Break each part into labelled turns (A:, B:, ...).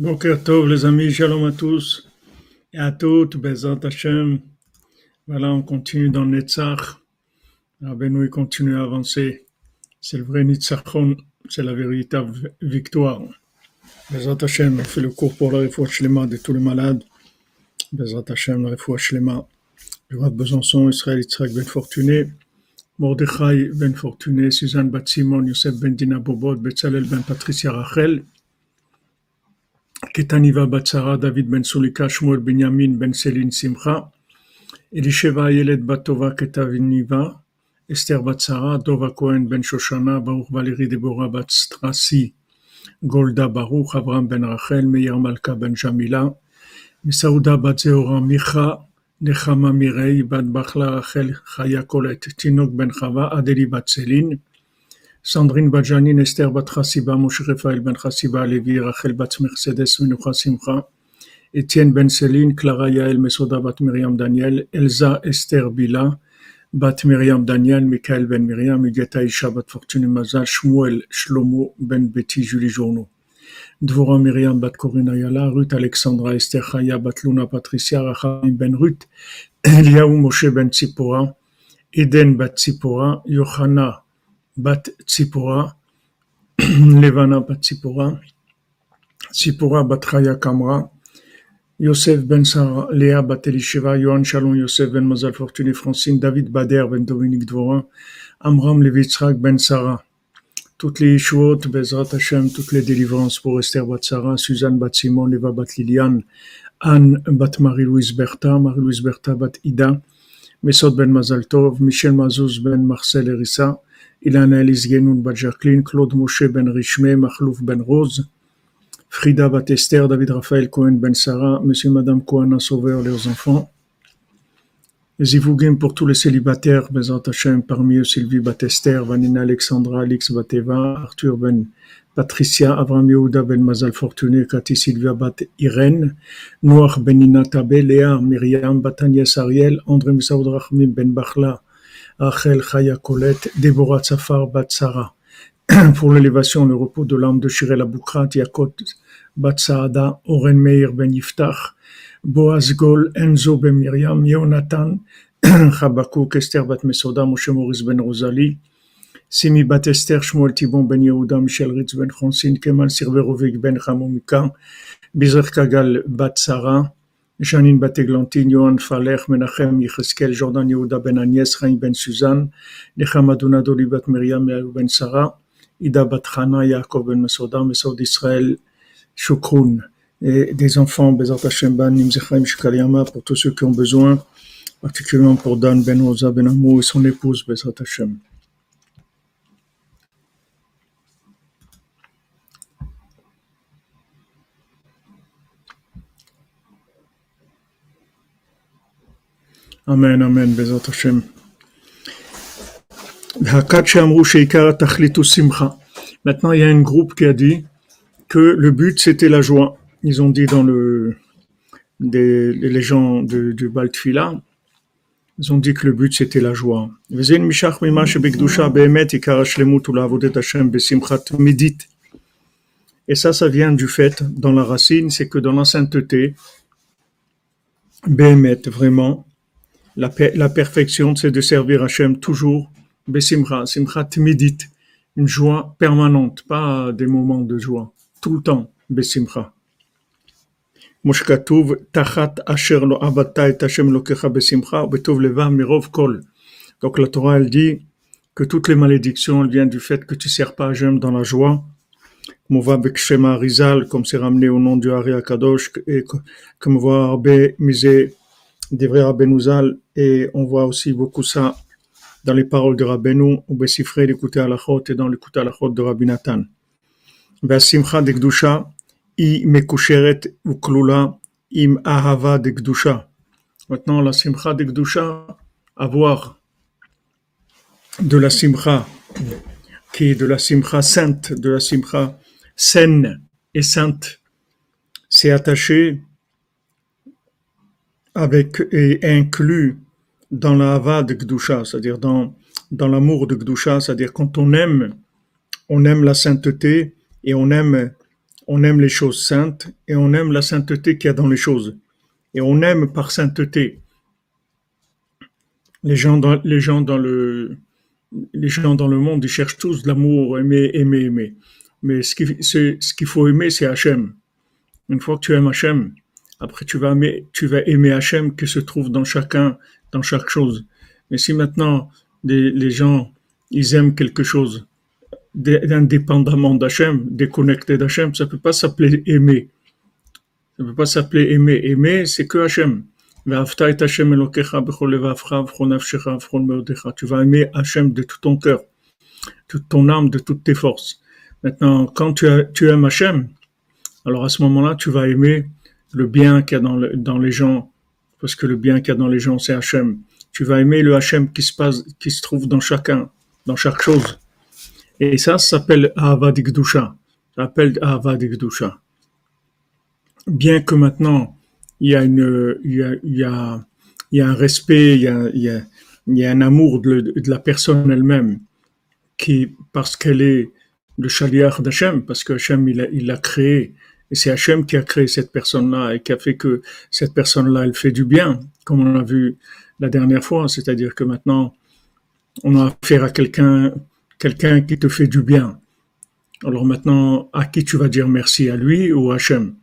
A: Boker Tov, les amis, shalom à tous et à toutes, Bezat Hashem. Voilà, on continue dans Netzach. Rabbeinu, continue à avancer. C'est le vrai Nitzachon, c'est la véritable victoire. Bezat Hashem, on fait le cours pour la réfoua shlema de tous les malades. Bezat Hashem, la réfoua shlema. Le roi Besançon, Israël Yitzhak Ben Fortuné, Mordechai Ben Fortuné, Suzanne Bat Simon, Yosef Ben Dina Bobot, Betzalel Ben Patricia Rachel, Ketaniva Batsara, David Ben Sulika, Shmuel Binyamin Ben Selin Simcha, Elisheva Yelet Batova Ketaviniva, Esther Batsara, Dova Cohen Ben Shoshana, Baruch Valérie Deborah Batstrasi, Golda Baruch, Abraham Ben Rachel, Meir Malka Ben Jamila, Misauda Batzeora Micha, Nechama Mirei, Bat Bachla Rachel Chaya Kolet, Tinok Ben Chava, Adeli Batselin, Sandrine Badjanin, Esther Bat Chassiba, Moshe Raphaël Ben Chassiba, Levi, Rachel Bat Mercedes, Menucha Simcha, Étienne Ben Céline, Clara Yael Mesoda Bat Miriam Daniel, Elsa Esther Bila, Bat Miriam Daniel, Michael Ben Miriam, Isha Bat Fortune Mazal, Shlomo Ben Betty Julie Journeau. Dvora Miriam Bat Corina Yala, Ruth Alexandra Esther Chaya Bat Luna Patricia, Rachamim Ben Ruth, Eliaou Moshe Ben Tzipora, Eden Bat Tzipora, Yohana Bat Tzipora, Levana Bat Tzipora, Tzipora Bat Kamra, Yosef Ben Sarah, Léa Bat Elisheva, Yohan Shalom Yosef Ben Mazal Fortuné Francine, David Bader Ben Dominique Dvorin, Amram Levitzrak Ben Sarah. Toutes les Yeshuot, Bezrat Hashem, toutes les délivrances pour Esther Bat Sarah, Suzanne Bat Simon, Leva Bat Liliane, Anne Bat Marie-Louise Bertha, Marie-Louise Bertha Bat Ida, Mesod Ben Mazal Tov, Michel Mazouz Ben Marcel Erissa, Ilana Elise Genoun Bat Jacqueline, Claude Moshe Ben Richmé, Mahlouf Ben Rose, Frida Bat Esther, David Raphaël Cohen Ben Sarah, Monsieur et Madame Cohen Sauveur, leurs enfants. Les Ivougim pour tous les célibataires, Bezat Hashem, parmi eux Sylvie Bat Esther, Vanina Alexandra, Alix Bateva, Arthur Ben Patricia, Avram Yehuda Ben Mazal Fortuné, Cathy Sylvia Bat Irène, Noach Ben Inatabe, Léa Myriam, Bat Agnès Ariel, André Misaoud Rahmim Ben Bachla, Rachel Chaya Colette, Déborah Tsafar Bat Sarah. Pour l'élévation, le repos de l'âme de Shirel Aboukrat, Yakot Bat Saada, Oren Meir Ben Yiftach, Boaz Gol, Enzo Ben Miriam, Yonatan, Chabakouk, Esther Bat Mesoda, Moshe Maurice Ben Rosalie, Simi Bat Esther, Shmuel Tibon Ben Yehuda, Michel Ritz Ben Francine, Kemal Sirverovic Ben Hamomika, Bizer Kagal Bat Sarah, Janine Bat Eglantine, Yohan Faler, Menachem Yecheskel, Jordan Yehuda Ben Agnès, Chaim Ben Suzanne, Donadoli Bat Miriam Ben Sarah, Ida Bat Chana, Yaakov Ben Mesoda, Mesod Israël, Shukroun, et des enfants, Bezat Hashem Ban, Nimzechaim Shkalyama, pour tous ceux qui ont besoin, particulièrement pour Dan Ben Rosa Ben Amou et son épouse, Bezat Hashem. Amen, Amen, Bezat Hashem. Maintenant, il y a un groupe qui a dit que le but c'était la joie. Ils ont dit dans le des, les gens de, du Baltfila, ils ont dit que le but c'était la joie. Et ça, ça vient du fait, dans la racine, c'est que dans la sainteté, Behemet, vraiment, la, la perfection, c'est de servir Hachem toujours, Besimcha, Simchat Midit, une joie permanente, pas des moments de joie, tout le temps, kol. Donc la Torah, elle dit que toutes les malédictions, viennent du fait que tu ne sers pas Hachem dans la joie. Rizal, comme c'est ramené au nom du Hari Akadosh, et comme voit Rabbe Misé, des vrais Rabbenuzal, et on voit aussi beaucoup ça dans les paroles de Rabbeinu, ou Besifré l'écouter à la et dans l'écouter à la de Rabbi Nathan. Ou klula im ahava de Gdusha. Maintenant, la simcha de Gdusha, avoir de la simcha, qui est de la simcha sainte, de la simcha saine et sainte, c'est attaché avec et inclus dans la hava de Gdusha, c'est-à-dire dans, dans l'amour de Gdusha, c'est-à-dire quand on aime, on aime la sainteté et on aime, on aime les choses saintes et on aime la sainteté qu'il y a dans les choses. Et on aime par sainteté. Les gens dans, les gens dans le, les gens dans le monde, ils cherchent tous l'amour, aimer, aimer, aimer. Mais ce qu'il ce qu'il faut aimer, c'est Hachem. Une fois que tu aimes Hachem, après tu vas aimer, tu vas aimer Hachem qui se trouve dans chacun, dans chaque chose. Mais si maintenant les, gens, ils aiment quelque chose, indépendamment d'Hachem, déconnecté d'Hachem, ça peut pas s'appeler aimer. Ça peut pas s'appeler aimer. Aimer, c'est que Hachem. Tu vas aimer Hachem de tout ton cœur, de ton âme, de toutes tes forces. Maintenant, quand tu, tu aimes Hachem, alors à ce moment-là, tu vas aimer le bien qu'il y a dans, dans les gens, parce que le bien qu'il y a dans les gens, c'est Hachem. Tu vas aimer le Hachem qui se passe, qui se trouve dans chacun, dans chaque chose. Et ça, ça s'appelle Ahavadigdusha. Ça s'appelle Ahavadigdusha. Bien que maintenant, il y a une, il y a, il y a, il y a un respect, il y a, il y a, il y a un amour de, la personne elle-même, qui, parce qu'elle est le chaliar d'Hachem, parce que Hachem, il l'a a créé, et c'est Hachem qui a créé cette personne-là et qui a fait que cette personne-là, elle fait du bien, comme on a vu la dernière fois. C'est-à-dire que maintenant, on a affaire à quelqu'un, quelqu'un qui te fait du bien. Alors maintenant, à qui tu vas dire merci, à lui ou à Hachem?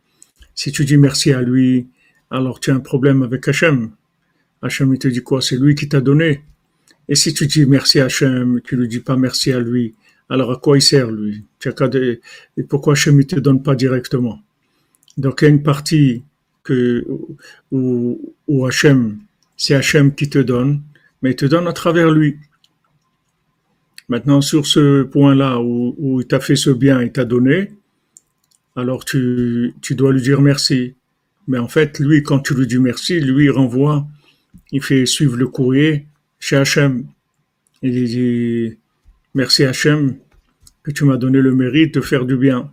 A: Si tu dis merci à lui, alors tu as un problème avec Hachem. Hachem, il te dit quoi? C'est lui qui t'a donné. Et si tu dis merci à Hachem, tu ne lui dis pas merci à lui, alors à quoi il sert lui? Et pourquoi Hachem ne te donne pas directement? Donc il y a une partie où, où Hachem, c'est Hachem qui te donne, mais il te donne à travers lui. Maintenant, sur ce point-là où, où il t'a fait ce bien, il t'a donné, alors tu, tu dois lui dire merci. Mais en fait, lui, quand tu lui dis merci, lui, il renvoie, il fait suivre le courrier chez Hachem. Il dit, merci Hachem que tu m'as donné le mérite de faire du bien.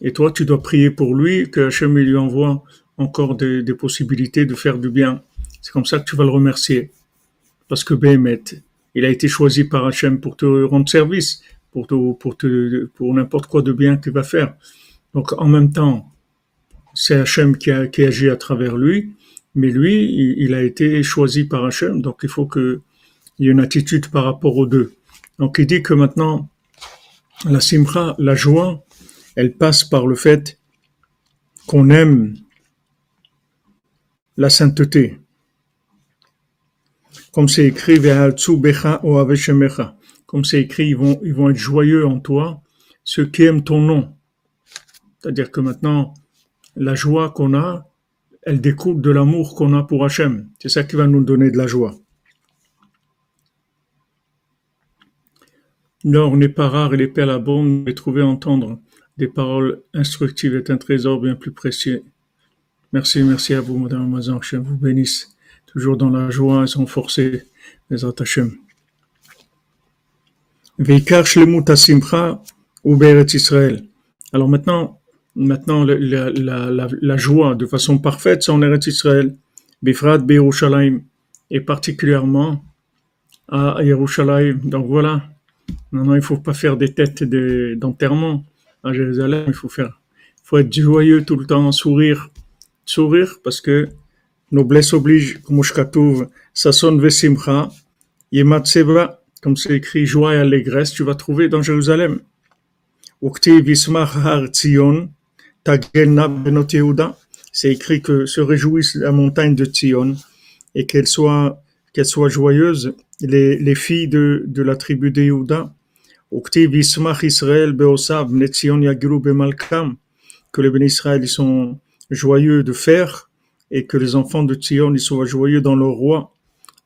A: Et toi, tu dois prier pour lui, que Hachem lui envoie encore des, possibilités de faire du bien. C'est comme ça que tu vas le remercier. Parce que Béhémet, il a été choisi par Hachem pour te rendre service, pour, pour, pour n'importe quoi de bien qu'il va faire. Donc en même temps, c'est Hachem qui, agit à travers lui, mais lui, il, a été choisi par Hachem, donc il faut qu'il y ait une attitude par rapport aux deux. Donc il dit que maintenant, la simcha, la joie, elle passe par le fait qu'on aime la sainteté comme c'est écrit, comme c'est écrit, ils vont, ils vont être joyeux en toi, ceux qui aiment ton nom. C'est-à-dire que maintenant, la joie qu'on a, elle découle de l'amour qu'on a pour Hachem. C'est ça qui va nous donner de la joie. L'or n'est pas rare et les perles abondent, mais trouver entendre des paroles instructives est un trésor bien plus précieux. Merci, merci à vous, Madame Amazon, que vous bénisse toujours dans la joie et sont forcés, les Israël. Alors maintenant, maintenant la, joie de façon parfaite, c'est en Eretz Israël, Bifrat et particulièrement à Yerushalayim. Donc voilà, maintenant il faut pas faire des têtes d'enterrement. À Jérusalem, il faut faire, faut être joyeux tout le temps, sourire, sourire parce que Noblesse oblige, comme je Sasson Vesimcha, Yematseva, comme c'est écrit joie et allégresse, tu vas trouver dans Jérusalem. C'est écrit que se réjouisse la montagne de Tzion et qu'elle soit, qu'elle soit joyeuse, les, les filles de, la tribu de Yehuda. Que les bénis Israël sont joyeux de faire et que les enfants de Tzion ils soient joyeux dans leur roi.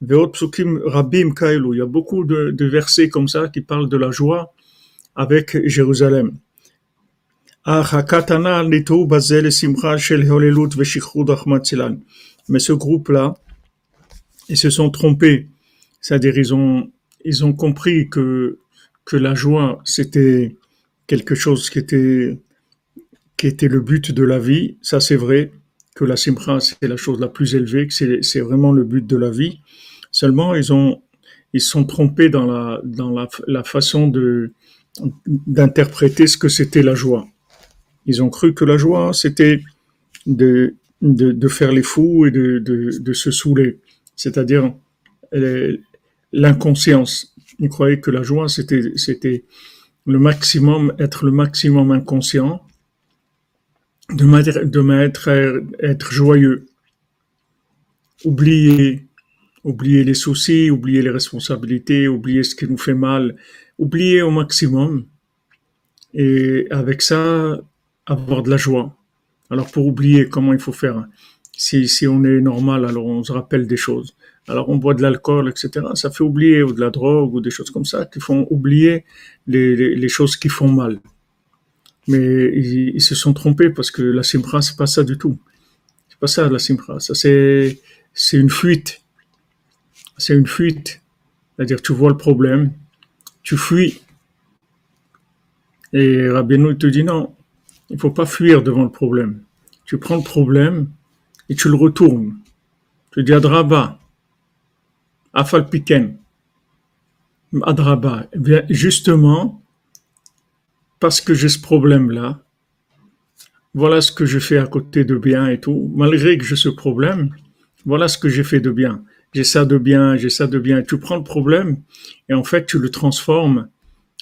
A: Il y a beaucoup de, de, versets comme ça qui parlent de la joie avec Jérusalem. Mais ce groupe-là, ils se sont trompés. C'est-à-dire, ils ont, compris que, que la joie, c'était quelque chose qui était, qui était le but de la vie. Ça, c'est vrai que la simcha c'est la chose la plus élevée, que c'est vraiment le but de la vie. Seulement, ils ont ils sont trompés dans la dans la, la façon de d'interpréter ce que c'était la joie. Ils ont cru que la joie, c'était de, de, de, faire les fous et de, de, de se saouler, c'est-à-dire l'inconscience. Ils croyaient que la joie, c'était, c'était le maximum, être le maximum inconscient, de mettre, de mettre, être joyeux, oublier, oublier les soucis, oublier les responsabilités, oublier ce qui nous fait mal, oublier au maximum, et avec ça, avoir de la joie. Alors pour oublier comment il faut faire, si, si on est normal, alors on se rappelle des choses. Alors on boit de l'alcool, etc. Ça fait oublier, ou de la drogue, ou des choses comme ça, qui font oublier les, choses qui font mal. Mais ils, se sont trompés parce que la simra, c'est pas ça du tout. C'est pas ça la simra. Ça c'est une fuite. C'est une fuite. C'est-à-dire tu vois le problème, tu fuis. Et Rabbeinu te dit non, il faut pas fuir devant le problème. Tu prends le problème et tu le retournes. Tu dis Adraba, Afalpiken, Adraba. Eh justement, parce que j'ai ce problème-là, voilà ce que je fais à côté de bien et tout. Malgré que j'ai ce problème, voilà ce que j'ai fait de bien. J'ai ça de bien, j'ai ça de bien. Tu prends le problème et en fait, tu le transformes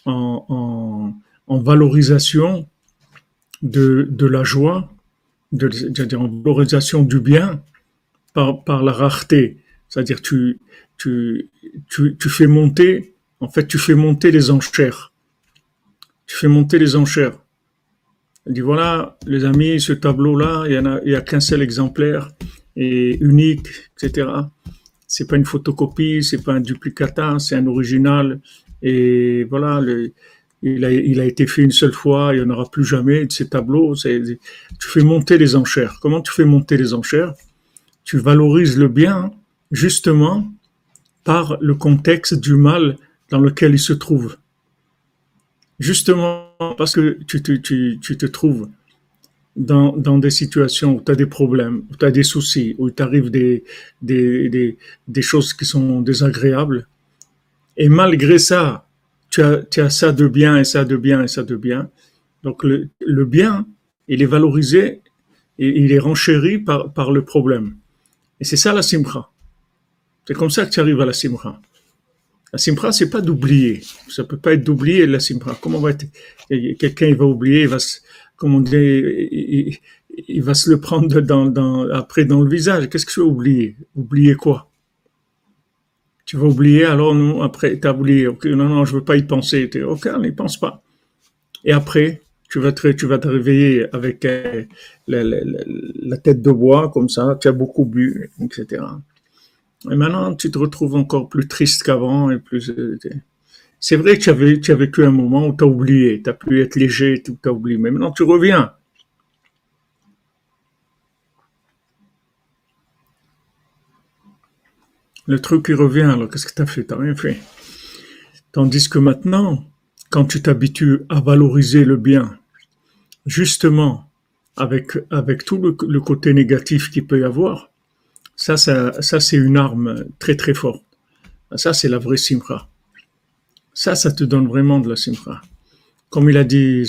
A: en, valorisation de, la joie, en valorisation du bien par, par la rareté. C'est-à-dire, tu, tu, tu, tu fais monter, en fait, tu fais monter les enchères. Tu fais monter les enchères. Il dit voilà, les amis, ce tableau-là, il y en a, il y a qu'un seul exemplaire et unique, etc. C'est pas une photocopie, c'est pas un duplicata, c'est un original. Et voilà, il, a, il a été fait une seule fois, il n'y en aura plus jamais de ces tableaux. Tu fais monter les enchères. Comment tu fais monter les enchères? Tu valorises le bien justement par le contexte du mal dans lequel il se trouve. Justement parce que tu, te trouves dans, des situations où tu as des problèmes, où tu as des soucis, où t'arrive des, choses qui sont désagréables. Et malgré ça, tu as, ça de bien et ça de bien et ça de bien. Donc le, bien, il est valorisé et il est renchéri par, par le problème. Et c'est ça la simcha. C'est comme ça que tu arrives à la simcha. La simcha, c'est pas d'oublier. Ça peut pas être d'oublier la simcha. Comment va être, quelqu'un, il va oublier, il va se, comme on dit, il, va se le prendre après dans le visage. Qu'est-ce que tu vas oublier? Oublier quoi? Tu vas oublier, alors non, après, tu as oublié. non, non, je veux pas y penser. Es, ok, n'y pense pas. Et après, tu vas te, tu vas te réveiller avec euh, la, tête de bois, comme ça, tu as beaucoup bu, etc. Et maintenant, tu te retrouves encore plus triste qu'avant et plus... Euh, c'est vrai que tu as vécu un moment où tu as oublié, tu as pu être léger, tu as oublié, mais maintenant tu reviens. Le truc il revient, alors qu'est-ce que tu as fait? Tu n'as rien fait. Tandis que maintenant, quand tu t'habitues à valoriser le bien, justement, avec, avec tout le, côté négatif qu'il peut y avoir, ça, ça, ça c'est une arme très très forte. Ça, c'est la vraie simra. Ça, ça te donne vraiment de la simcha. Comme il a dit,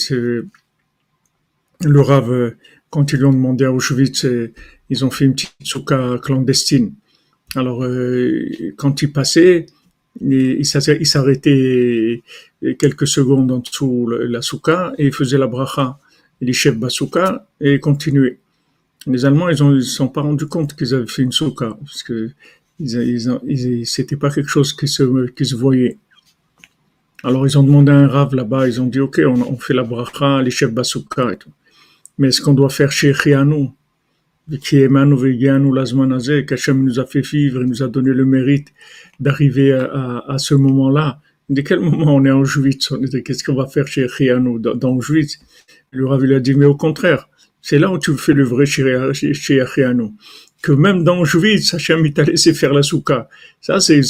A: le Rav, quand ils lui ont demandé à Auschwitz, euh, ils ont fait une petite souka clandestine. Alors, euh, quand il passait, il s'arrêtait quelques secondes en dessous la souka et il faisait la bracha, les chefs basouka et continuait. Les Allemands, ils ne se sont pas rendus compte qu'ils avaient fait une souka parce que c'était pas quelque chose qui se, qui se voyait. Alors ils ont demandé à un rave là-bas, ils ont dit ok, on, on fait la bracha, les chefs basouka et tout. Mais est-ce qu'on doit faire chez Chianou qui est Lazmanazé, qu'Hachem nous a fait vivre, il nous a donné le mérite d'arriver à, à, à, ce moment-là. De quel moment on est en Juifs Qu'est-ce qu'on va faire chez Chianou dans, dans Le Rav lui a dit, mais au contraire, c'est là où tu fais le vrai chez Que même dans Juifs, Hachem t'a laissé faire la souka. Ça, c'est,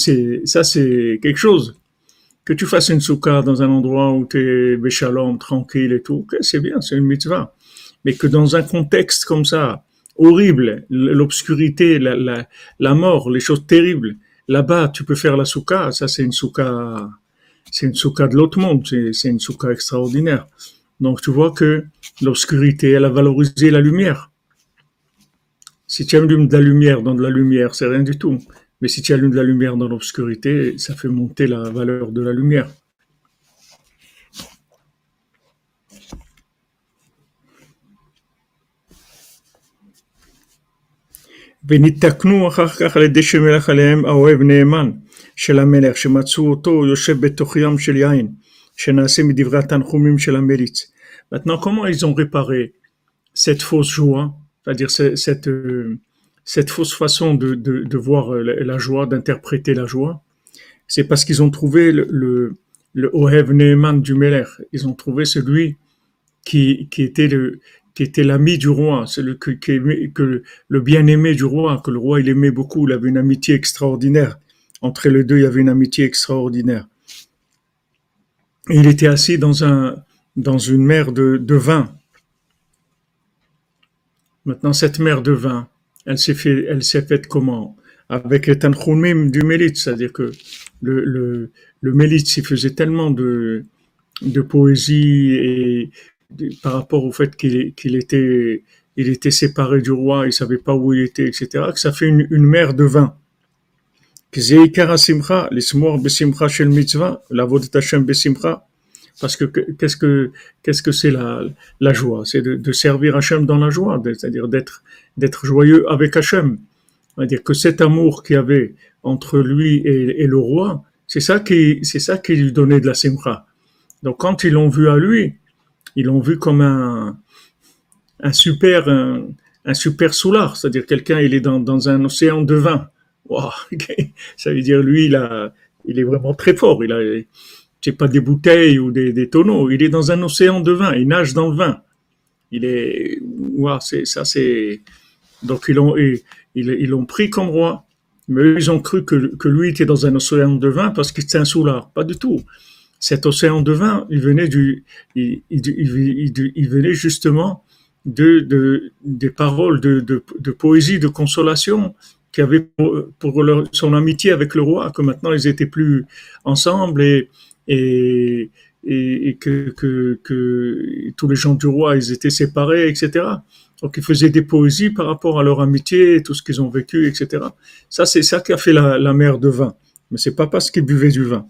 A: ça, c'est quelque chose que tu fasses une soukha dans un endroit où tu es béchalom, tranquille et tout, c'est bien, c'est une mitzvah. Mais que dans un contexte comme ça, horrible, l'obscurité, la, la, la, mort, les choses terribles, là-bas, tu peux faire la soukha, ça c'est une soukha, c'est une soukha de l'autre monde, c'est une soukha extraordinaire. Donc tu vois que l'obscurité, elle a valorisé la lumière. Si tu allumes de la lumière dans de la lumière, c'est rien du tout. Mais si tu allumes de la lumière dans l'obscurité, ça fait monter la valeur de la lumière. וניתקנו אחר כך על ידי שמלך עליהם האוהב נאמן של המלך, שמצאו אותו יושב בתוך של יין, Maintenant, comment ils ont réparé cette fausse joie, c'est-à-dire cette, euh, cette fausse façon de, de, voir la joie, d'interpréter la joie? C'est parce qu'ils ont trouvé le, le, le Ohev Neeman du Meler. Ils ont trouvé celui qui, qui était le qui était l'ami du roi, celui que le bien-aimé du roi, que le roi il aimait beaucoup, il avait une amitié extraordinaire. Entre les deux, il y avait une amitié extraordinaire il était assis dans un dans une mer de, vin. Maintenant, cette mer de vin, elle s'est fait, elle s'est faite comment? Avec les tanchumim du Mélite, c'est-à-dire que le, le, Mélite, il faisait tellement de, poésie et par rapport au fait qu'il était, il était séparé du roi, il savait pas où il était, etc., que ça fait une mer de vin. Parce que qu'est-ce que qu'est-ce que c'est la, la joie? C'est de, de, servir Hachem dans la joie, c'est-à-dire d'être d'être joyeux avec Hachem. C'est-à-dire que cet amour qu'il y avait entre lui et, et le roi, c'est ça qui c'est ça qui lui donnait de la simcha. Donc quand ils l'ont vu à lui, ils l'ont vu comme un, un super, un, super soulard, c'est-à-dire quelqu'un, il est dans, dans un océan de vin. Wow, ça veut dire lui, il, est vraiment très fort. Il a, c'est pas des bouteilles ou des, tonneaux. Il est dans un océan de vin. Il nage dans le vin. Il est, wow, c'est ça, c'est donc ils l'ont, ils, ils l'ont pris comme roi. Mais ils ont cru que, lui était dans un océan de vin parce qu'il était un soulard. Pas du tout cet océan de vin, il venait du, il, venait justement de, de des paroles de, poésie, de consolation qu'il avait pour, pour son amitié avec le roi, que maintenant ils étaient plus ensemble et, et, et, que, que, que, tous les gens du roi, ils étaient séparés, etc. Donc ils faisaient des poésies par rapport à leur amitié, tout ce qu'ils ont vécu, etc. Ça, c'est ça qui a fait la, la mer de vin. Mais c'est pas parce qu'ils buvaient du vin.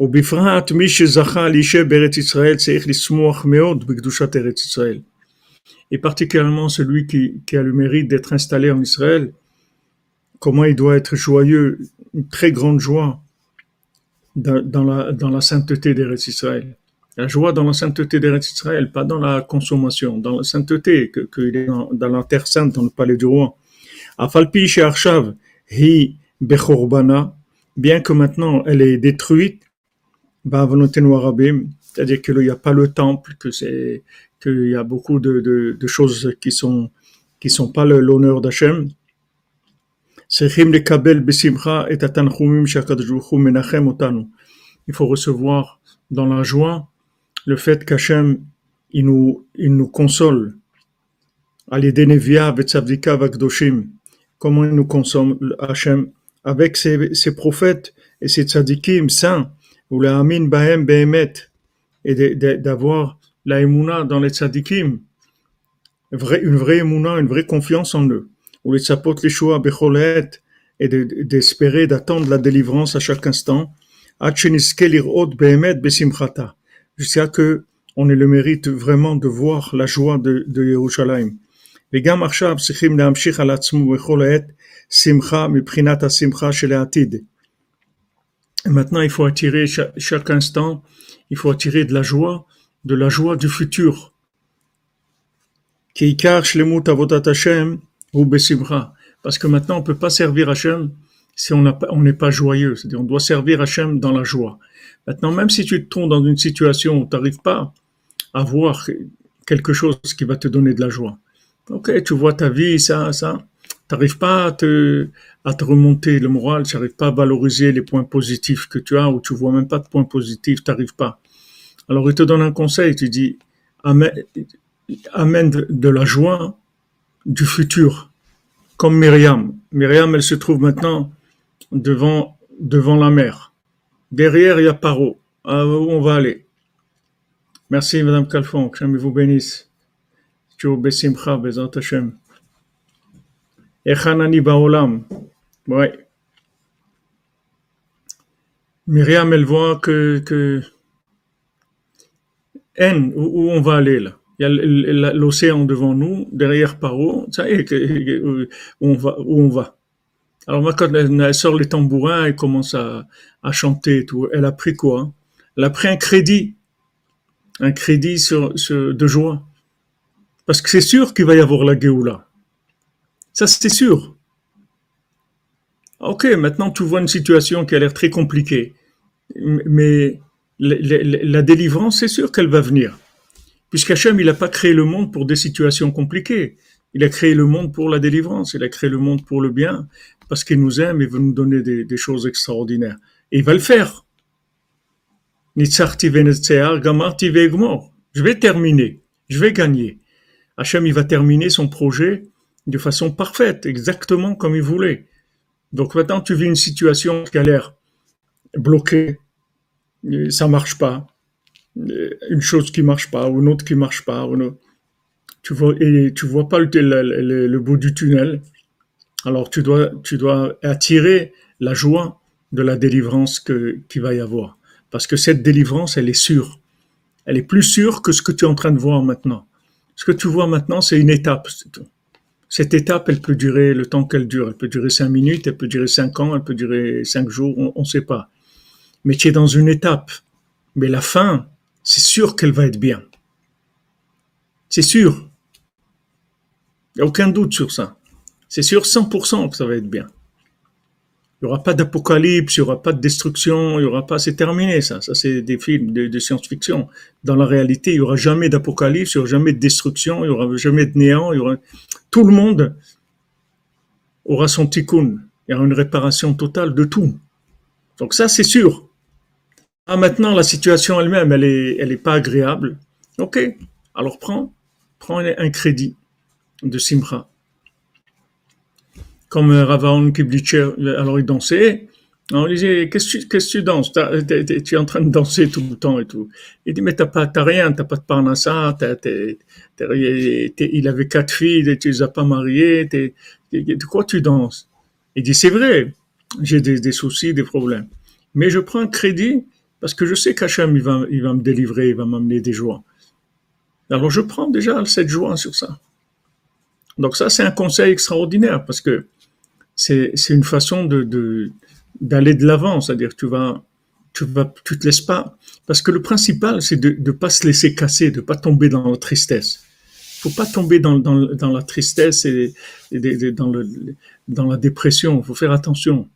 A: ובפרט מי שזכה להישב בארץ ישראל צריך לשמוח מאוד בקדושת ארץ ישראל. Et particulièrement celui qui, a le mérite d'être installé en Israël, comment il doit être joyeux, une très grande joie dans, la, dans la sainteté d'Eretz Israël. La joie dans la sainteté d'Eretz Israël, pas dans la consommation, dans la sainteté, qu'il est dans, la terre sainte, dans le palais du roi. Afalpi she'arshav hi bechorbana, bien que maintenant elle est détruite, c'est-à-dire qu'il n'y a pas le temple, que c'est qu'il y a beaucoup de, choses qui sont qui sont pas l'honneur d'Hachem. Il faut recevoir dans la joie le fait qu'Hachem il nous il nous console. Comment il nous console Hachem? Avec ses, ses prophètes et ses tzadikim saints ou la amin bahem behemet, et d'avoir la emuna dans les tzadikim, une vraie emuna, une vraie confiance en eux, ou les tzapot les choix becholet, et d'espérer, d'attendre la délivrance à chaque instant, jusqu'à que on ait le mérite vraiment de voir la joie de, de Yerushalayim. וגם עכשיו צריכים להמשיך על עצמו בכל עת שמחה מבחינת השמחה של העתיד maintenant, il faut attirer chaque, instant, il faut attirer de la joie, de la joie du futur. Parce que maintenant, on peut pas servir Hachem si on n'est pas joyeux. C'est-à-dire, on doit servir Hachem dans la joie. Maintenant, même si tu te trouves dans une situation où tu n'arrives pas à voir quelque chose qui va te donner de la joie. Ok, tu vois ta vie, ça, ça n'arrives pas à te, à te remonter le moral, tu n'arrives pas à valoriser les points positifs que tu as ou tu vois même pas de points positifs, tu n'arrives pas. Alors il te donne un conseil, tu dis amène, de la joie du futur, comme Myriam. Myriam, elle se trouve maintenant devant, devant la mer. Derrière, il y a Paro. Ah, où on va aller? Merci, Madame Calfon. Que vous bénisse. Toujours Bessimcha, Bezat Hashem. Echanani Baolam. Ouais. Myriam, elle voit que, que N, où, on va aller là Il y a l'océan devant nous, derrière Paro, où on va, où on va. Alors moi, quand elle, sort les tambourins, elle commence à, chanter et tout. Elle a pris quoi Elle a pris un crédit, un crédit sur, de joie. Parce que c'est sûr qu'il va y avoir la Géoula. Ça, c'est sûr. Ok, maintenant tu vois une situation qui a l'air très compliquée. Mais la, délivrance, c'est sûr qu'elle va venir. Puisqu'Hachem, il n'a pas créé le monde pour des situations compliquées. Il a créé le monde pour la délivrance. Il a créé le monde pour le bien. Parce qu'il nous aime et veut nous donner des, choses extraordinaires. Et il va le faire. Je vais terminer. Je vais gagner. Hachem, il va terminer son projet de façon parfaite, exactement comme il voulait. Donc maintenant, tu vis une situation qui a l'air bloquée, ça marche pas, une chose qui marche pas, ou une autre qui marche pas, ou tu vois et tu vois pas le, bout du tunnel. Alors tu dois tu dois attirer la joie de la délivrance que qu'il va y avoir, parce que cette délivrance, elle est sûre, elle est plus sûre que ce que tu es en train de voir maintenant. Ce que tu vois maintenant, c'est une étape. Cette étape, elle peut durer le temps qu'elle dure. Elle peut durer cinq minutes, elle peut durer cinq ans, elle peut durer cinq jours, on ne sait pas. Mais tu es dans une étape. Mais la fin, c'est sûr qu'elle va être bien. C'est sûr. Il n'y a aucun doute sur ça. C'est sûr 100% que ça va être bien. Il n'y aura pas d'apocalypse, il n'y aura pas de destruction, il n'y aura pas, c'est terminé ça. Ça, c'est des films de, science-fiction. Dans la réalité, il n'y aura jamais d'apocalypse, il n'y aura jamais de destruction, il n'y aura jamais de néant, tout le monde aura son tikkun. Il y aura une réparation totale de tout. Donc ça, c'est sûr. Ah, maintenant, la situation elle-même, elle est, elle est pas agréable. Ok. Alors prends, prends un crédit de Simra comme Ravaon Kiblitcher, alors il dansait. On lui disait, qu'est-ce que tu, danses? Tu es en train de danser tout le temps et tout. Il dit, mais t'as pas, t'as rien, t'as pas de parnassa, il avait quatre filles, tu les as pas mariées, de quoi tu danses? Il dit, c'est vrai, j'ai des, soucis, des problèmes. Mais je prends un crédit parce que je sais qu'Hachem, il va, il va me délivrer, il va m'amener des joies. Alors je prends déjà cette joie sur ça. Donc ça, c'est un conseil extraordinaire parce que c'est une façon d'aller de l'avant, c'est-à-dire tu vas tu vas tu te laisses pas parce que le principal c'est de ne pas se laisser casser, de pas tomber dans la tristesse. Faut pas tomber dans, dans, la tristesse et, dans le dans la dépression. Il faut faire attention.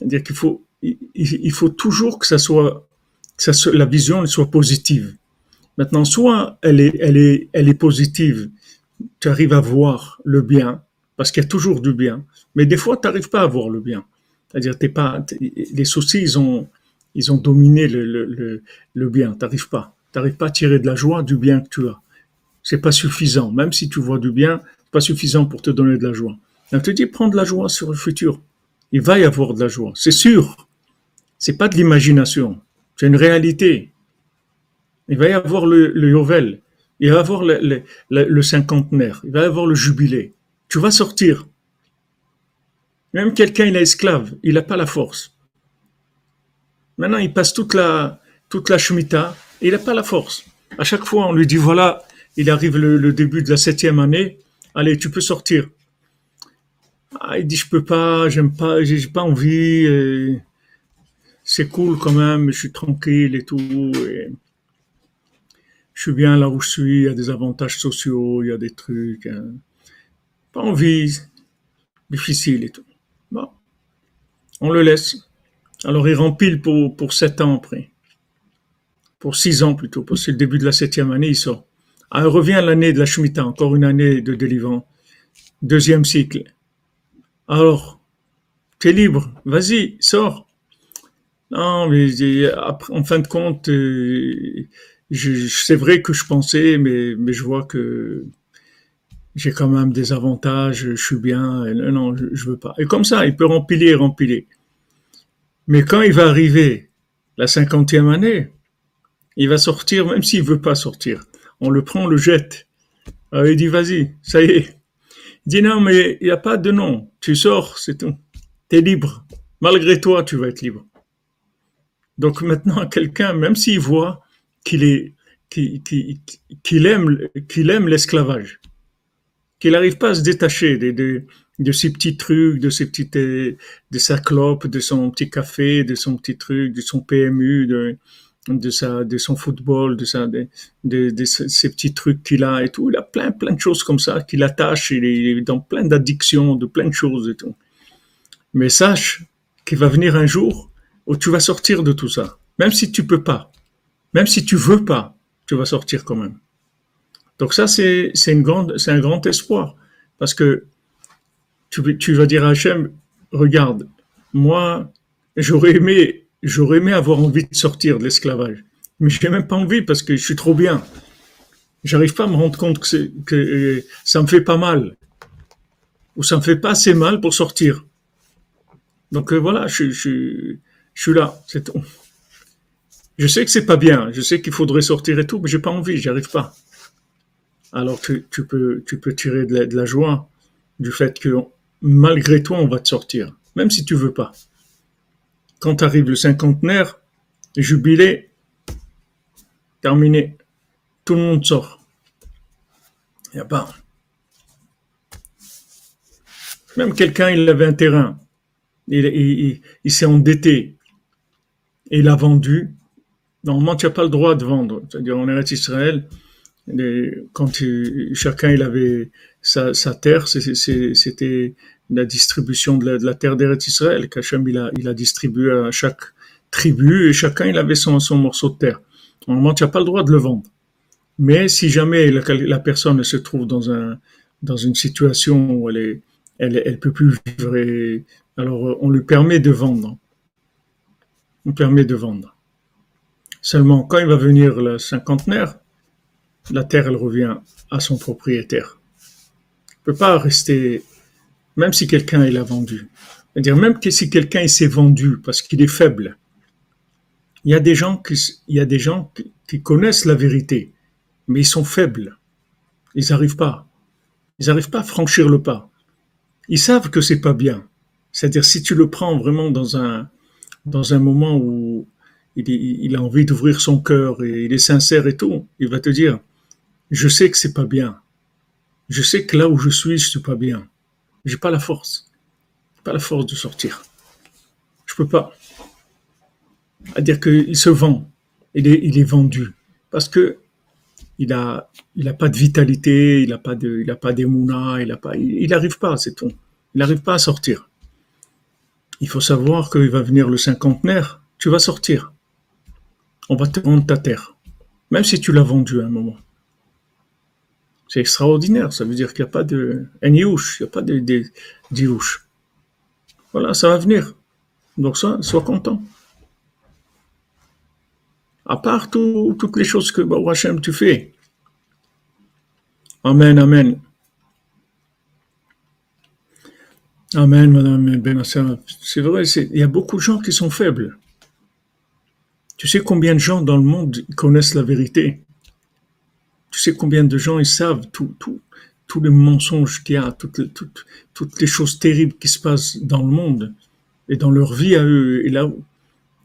A: C'est-à-dire qu'il faut il, faut toujours que ça soit la vision soit positive. Maintenant, soit elle est elle est elle est positive, tu arrives à voir le bien parce qu'il y a toujours du bien. Mais des fois, tu n'arrives pas à voir le bien. C'est-à-dire, t'es pas, les soucis, ils ont, ils ont dominé le, le, le, bien. T'arrives pas. T'arrives pas à tirer de la joie du bien que tu as. C'est pas suffisant. Même si tu vois du bien, c'est pas suffisant pour te donner de la joie. Donc, tu dis, prends de la joie sur le futur. Il va y avoir de la joie. C'est sûr. C'est pas de l'imagination. C'est une réalité. Il va y avoir le, le Yovel. Il va y avoir le, cinquantenaire. Il va y avoir le jubilé. Tu vas sortir. Même quelqu'un, il est esclave, il n'a pas la force. Maintenant, il passe toute la, toute la Shemitah, et il n'a pas la force. À chaque fois, on lui dit, voilà, il arrive le, début de la septième année, allez, tu peux sortir. Ah, il dit, je peux pas, j'aime pas, j'ai pas envie, c'est cool quand même, je suis tranquille et tout. Et je suis bien là où je suis, il y a des avantages sociaux, il y a des trucs. Hein pas envie, difficile et tout. Bon, on le laisse. Alors il rempile pour, pour sept ans après. Pour six ans plutôt, parce que c'est le début de la septième année, il sort. Ah, revient l'année de la Shemitah, encore une année de délivrance. Deuxième cycle. Alors, tu es libre, vas-y, sors. Non, mais en fin de compte, euh, c'est vrai que je pensais, mais, je vois que j'ai quand même des avantages, je suis bien, non, je, veux pas. Et comme ça, il peut rempiler, rempiler. Mais quand il va arriver la cinquantième année, il va sortir même s'il veut pas sortir. On le prend, on le jette. il dit, vas-y, ça y est. Il dit, non, mais il n'y a pas de nom. Tu sors, c'est tout. Tu es libre. Malgré toi, tu vas être libre. Donc maintenant, quelqu'un, même s'il voit qu'il aime, l'esclavage, qu'il n'arrive pas à se détacher de, de, de, ces petits trucs, de petites, de sa clope, de son petit café, de son petit truc, de son PMU, de, de son football, de sa, de, ces petits trucs qu'il a et tout. Il a plein, plein de choses comme ça qui l'attachent. Il est dans plein d'addictions, de plein de choses et tout. Mais sache qu'il va venir un jour où tu vas sortir de tout ça. Même si tu peux pas. Même si tu veux pas, tu vas sortir quand même. Donc ça, c'est, une grande, c'est un grand espoir. Parce que tu, tu vas dire à Hachem, regarde, moi, j'aurais aimé j'aurais aimé avoir envie de sortir de l'esclavage. Mais j'ai même pas envie parce que je suis trop bien. J'arrive pas à me rendre compte que, que euh, ça me fait pas mal. Ou ça me fait pas assez mal pour sortir. Donc euh, voilà, je, je, je suis là, c'est tout. Je sais que c'est pas bien, je sais qu'il faudrait sortir et tout, mais j'ai pas envie, j'y arrive pas. Alors tu, peux, tu peux tirer de la, joie du fait que malgré toi, on va te sortir, même si tu veux pas quand arrive le cinquantenaire, jubilé, terminé, tout le monde sort. Il a pas. Même quelqu'un, il avait un terrain, il, s'est endetté et il a vendu. Normalement, tu n'as pas le droit de vendre. C'est-à-dire, en Eretz Israël, quand chacun il avait sa, terre, c'était la distribution de la, terre d'Eretz Israël, qu'Hachem il a, distribué à chaque tribu et chacun il avait son, morceau de terre. Normalement, tu n'as pas le droit de le vendre. Mais si jamais la, personne se trouve dans, un, dans une situation où elle est, elle, elle peut plus vivre, alors on lui permet de vendre. Permet de vendre. Seulement, quand il va venir le cinquantenaire, la terre, elle revient à son propriétaire. Il ne peut pas rester même si quelqu'un l'a vendu. C'est-à-dire même que si quelqu'un s'est vendu parce qu'il est faible, il y a des gens qui, il y a des gens qui, connaissent la vérité, mais ils sont faibles. Ils n'arrivent pas. Ils n'arrivent pas à franchir le pas. Ils savent que c'est pas bien. C'est-à-dire si tu le prends vraiment dans un dans un moment où il, a envie d'ouvrir son cœur et il est sincère et tout, il va te dire je sais que c'est pas bien. Je sais que là où je suis, je suis pas bien. J'ai pas la force. Pas la force de sortir. Je peux pas. À dire qu'il se vend. Il est, vendu. Parce que il a, pas de vitalité, il a pas de, il a pas d'émouna, il a pas, il n'arrive pas, c'est tout. Il n'arrive pas à sortir. Il faut savoir qu'il va venir le cinquantenaire, tu vas sortir. On va te vendre ta terre. Même si tu l'as vendu à un moment. C'est extraordinaire. Ça veut dire qu'il n'y a pas de il n'y a pas de, de, Voilà, ça va venir. Donc sois content. À part toutes les choses que Baruch Hashem tu fais. Amen, amen. Amen, madame Benasser. C'est vrai, il y a beaucoup de gens qui sont faibles. Tu sais combien de gens dans le monde connaissent la vérité? Tu sais combien de gens ils savent tout, tout, tous les mensonges qu'il y a, toutes les choses terribles qui se passent dans le monde et dans leur vie à eux et là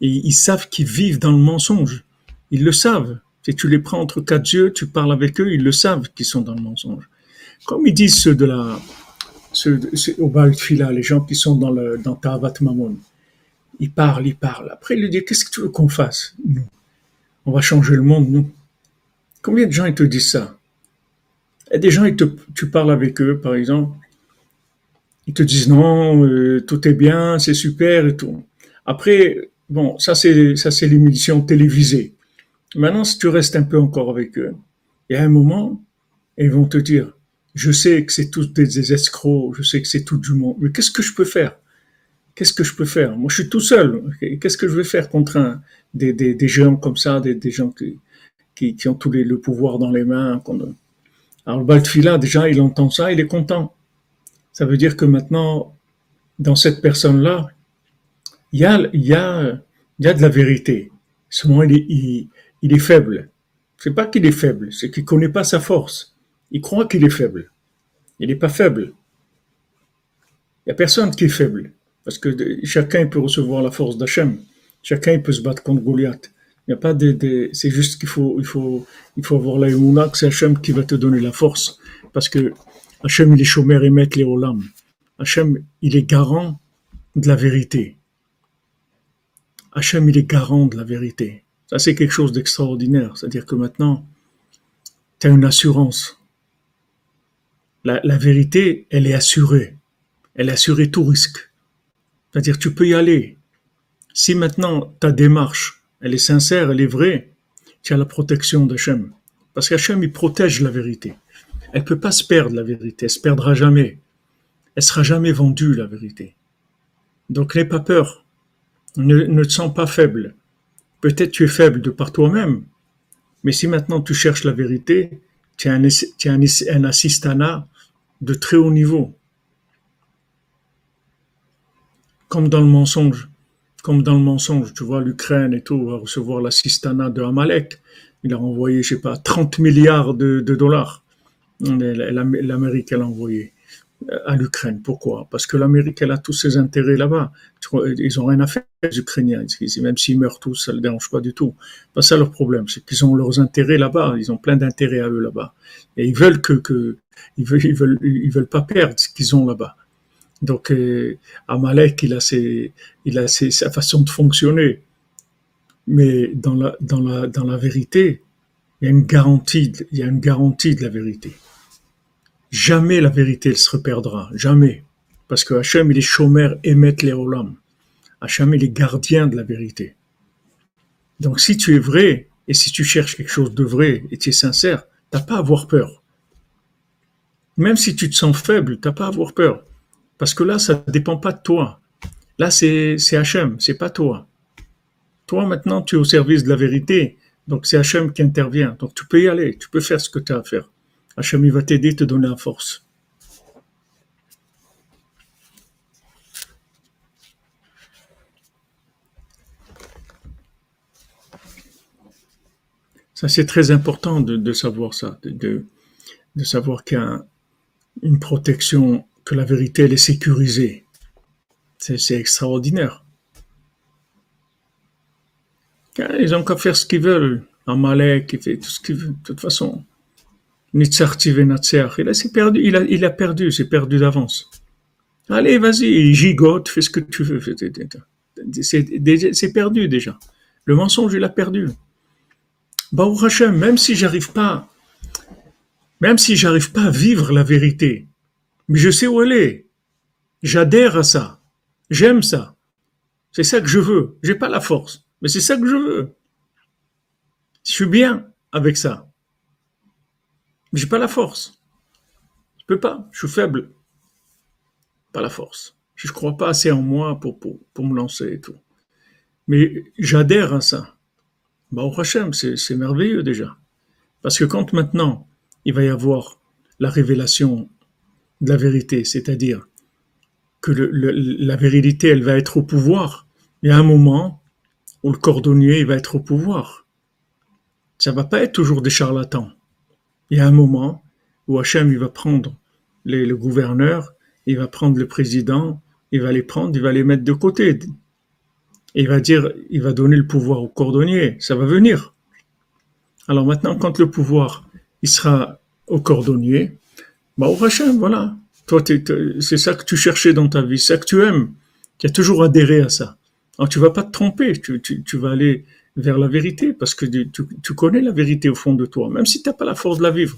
A: et ils savent qu'ils vivent dans le mensonge. Ils le savent. Si tu les prends entre quatre yeux, tu parles avec eux, ils le savent qu'ils sont dans le mensonge. Comme ils disent ceux de la, au Baal les gens qui sont dans le, dans Tavat Mamon. Ils parlent, ils parlent. Après, ils lui disent, qu'est-ce que tu veux qu'on fasse, nous? On va changer le monde, nous. Combien de gens ils te disent ça? Et des gens, tu parles avec eux, par exemple, ils te disent non, euh, tout est bien, c'est super et tout. Après, bon, ça c'est ça c'est l'émission télévisée. Maintenant, si tu restes un peu encore avec eux, il y a un moment, ils vont te dire, je sais que c'est tous des, escrocs, je sais que c'est tout du monde, mais qu'est-ce que je peux faire? Qu'est-ce que je peux faire? Moi, je suis tout seul. Qu'est-ce que je vais faire contre un, des, des, des gens comme ça, des, des gens qui, qui, ont tous les, le pouvoir dans les mains. Alors le Baltfila, déjà, il entend ça, il est content. Ça veut dire que maintenant, dans cette personne-là, il y a, il y, a, il y a de la vérité. Souvent, il est, il, il est faible. C'est pas qu'il est faible, c'est qu'il connaît pas sa force. Il croit qu'il est faible. Il n'est pas faible. Il n'y a personne qui est faible. Parce que chacun peut recevoir la force d'Hachem. Chacun peut se battre contre Goliath. Il n'y a pas de, c'est juste qu'il faut, il faut, il faut avoir la que c'est Hachem qui va te donner la force. Parce que Hachem, il est chômeur et maître les Olam. Hachem, il est garant de la vérité. Hachem, il est garant de la vérité. Ça, c'est quelque chose d'extraordinaire. C'est-à-dire que maintenant, tu as une assurance. La, la, vérité, elle est assurée. Elle est assurée tout risque. C'est-à-dire, tu peux y aller. Si maintenant ta démarche, elle est sincère, elle est vraie, tu as la protection d'Hachem. Parce qu'Hachem, il protège la vérité. Elle peut pas se perdre, la vérité. Elle se perdra jamais. Elle sera jamais vendue, la vérité. Donc, n'aie pas peur. Ne, ne te sens pas faible. Peut-être tu es faible de par toi-même. Mais si maintenant tu cherches la vérité, tu as un, un, un assistana de très haut niveau. Comme dans le mensonge. Comme dans le mensonge, tu vois, l'Ukraine et tout va recevoir l'assistana de Amalek. Il a envoyé, je sais pas, 30 milliards de, dollars. L'Amérique, elle a envoyé à l'Ukraine. Pourquoi? Parce que l'Amérique, elle a tous ses intérêts là-bas. Ils ont rien à faire, les Ukrainiens. Même s'ils meurent tous, ça ne les dérange pas du tout. Pas ça leur problème, c'est qu'ils ont leurs intérêts là-bas. Ils ont plein d'intérêts à eux là-bas. Et ils veulent que ils veulent, ils veulent, ils veulent pas perdre ce qu'ils ont là-bas. Donc, euh, Amalek, il a ses, il a ses, sa façon de fonctionner. Mais dans la, dans la, dans la vérité, il y a une garantie, il y a une garantie de la vérité. Jamais la vérité elle se reperdra, jamais. Parce que Hachem, il est chômeur émet les olam. Hachem, il est gardien de la vérité. Donc si tu es vrai, et si tu cherches quelque chose de vrai, et tu es sincère, t'as pas à avoir peur. Même si tu te sens faible, t'as pas à avoir peur. Parce que là, ça ne dépend pas de toi. Là, c'est Hachem, c'est pas toi. Toi, maintenant, tu es au service de la vérité. Donc, c'est Hachem qui intervient. Donc, tu peux y aller, tu peux faire ce que tu as à faire. Hachem, il va t'aider, te donner la force. Ça, c'est très important de, savoir ça, de, de savoir qu'il une protection, que la vérité, elle est sécurisée. C'est extraordinaire. Ils n'ont qu'à faire ce qu'ils veulent. Amalek, il fait tout ce qu'il veut, de toute façon. Il a, perdu, il a, il a perdu, c'est perdu d'avance. Allez, vas-y, gigote, fais ce que tu veux. C'est perdu déjà. Le mensonge, il a perdu. Baruch Hashem, même si j'arrive pas, même si j'arrive pas à vivre la vérité, mais je sais où elle est. J'adhère à ça. J'aime ça. C'est ça que je veux. J'ai pas la force, mais c'est ça que je veux. Je suis bien avec ça. J'ai pas la force. Je peux pas. Je suis faible. Pas la force. Je crois pas assez en moi pour, pour, pour me lancer et tout. Mais j'adhère à ça. Bah, au Hachem, c'est merveilleux déjà. Parce que quand maintenant, il va y avoir la révélation de la vérité, c'est-à-dire que la vérité, elle va être au pouvoir, il y a un moment où le cordonnier il va être au pouvoir. Ça va pas être toujours des charlatans il y a un moment où Hachem il va prendre le gouverneur, il va prendre le président, il va les prendre, il va les mettre de côté. il va dire, il va donner le pouvoir au cordonnier. Ça va venir. Alors maintenant, quand le pouvoir il sera au cordonnier, bah au Hachem, voilà. Toi, c'est ça que tu cherchais dans ta vie, c'est ça que tu aimes. Tu as toujours adhéré à ça. Alors tu vas pas te tromper, tu, vas aller vers la vérité, parce que tu, connais la vérité au fond de toi, même si tu n'as pas la force de la vivre.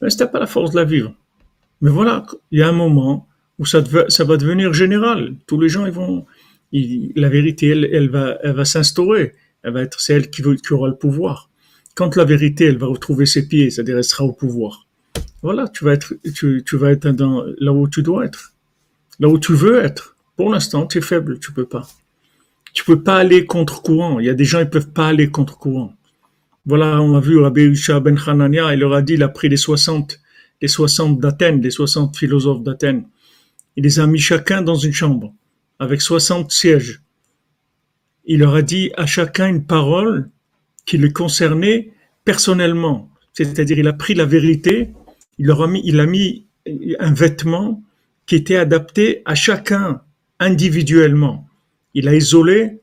A: Même si tu pas la force de la vivre. Mais voilà, il y a un moment où ça, va devenir général. Tous les gens, ils vont, la vérité, elle, elle va, elle va s'instaurer. Elle va être celle qui, qui aura le pouvoir. Quand la vérité, elle va retrouver ses pieds, c'est-à-dire elle sera au pouvoir. Voilà, tu vas être, tu, tu vas être dans, là où tu dois être. Là où tu veux être. Pour l'instant, tu es faible, tu peux pas. Tu peux pas aller contre courant. Il y a des gens qui peuvent pas aller contre courant. Voilà, on a vu Rabbi Isha ben Hanania, il leur a dit, il a pris les 60, les 60 d'Athènes, les 60 philosophes d'Athènes. Il les a mis chacun dans une chambre, avec 60 sièges. il leur a dit à chacun une parole qui le concernait personnellement. C'est-à-dire, il a pris la vérité, il leur a mis, il a mis un vêtement qui était adapté à chacun individuellement. Il a isolé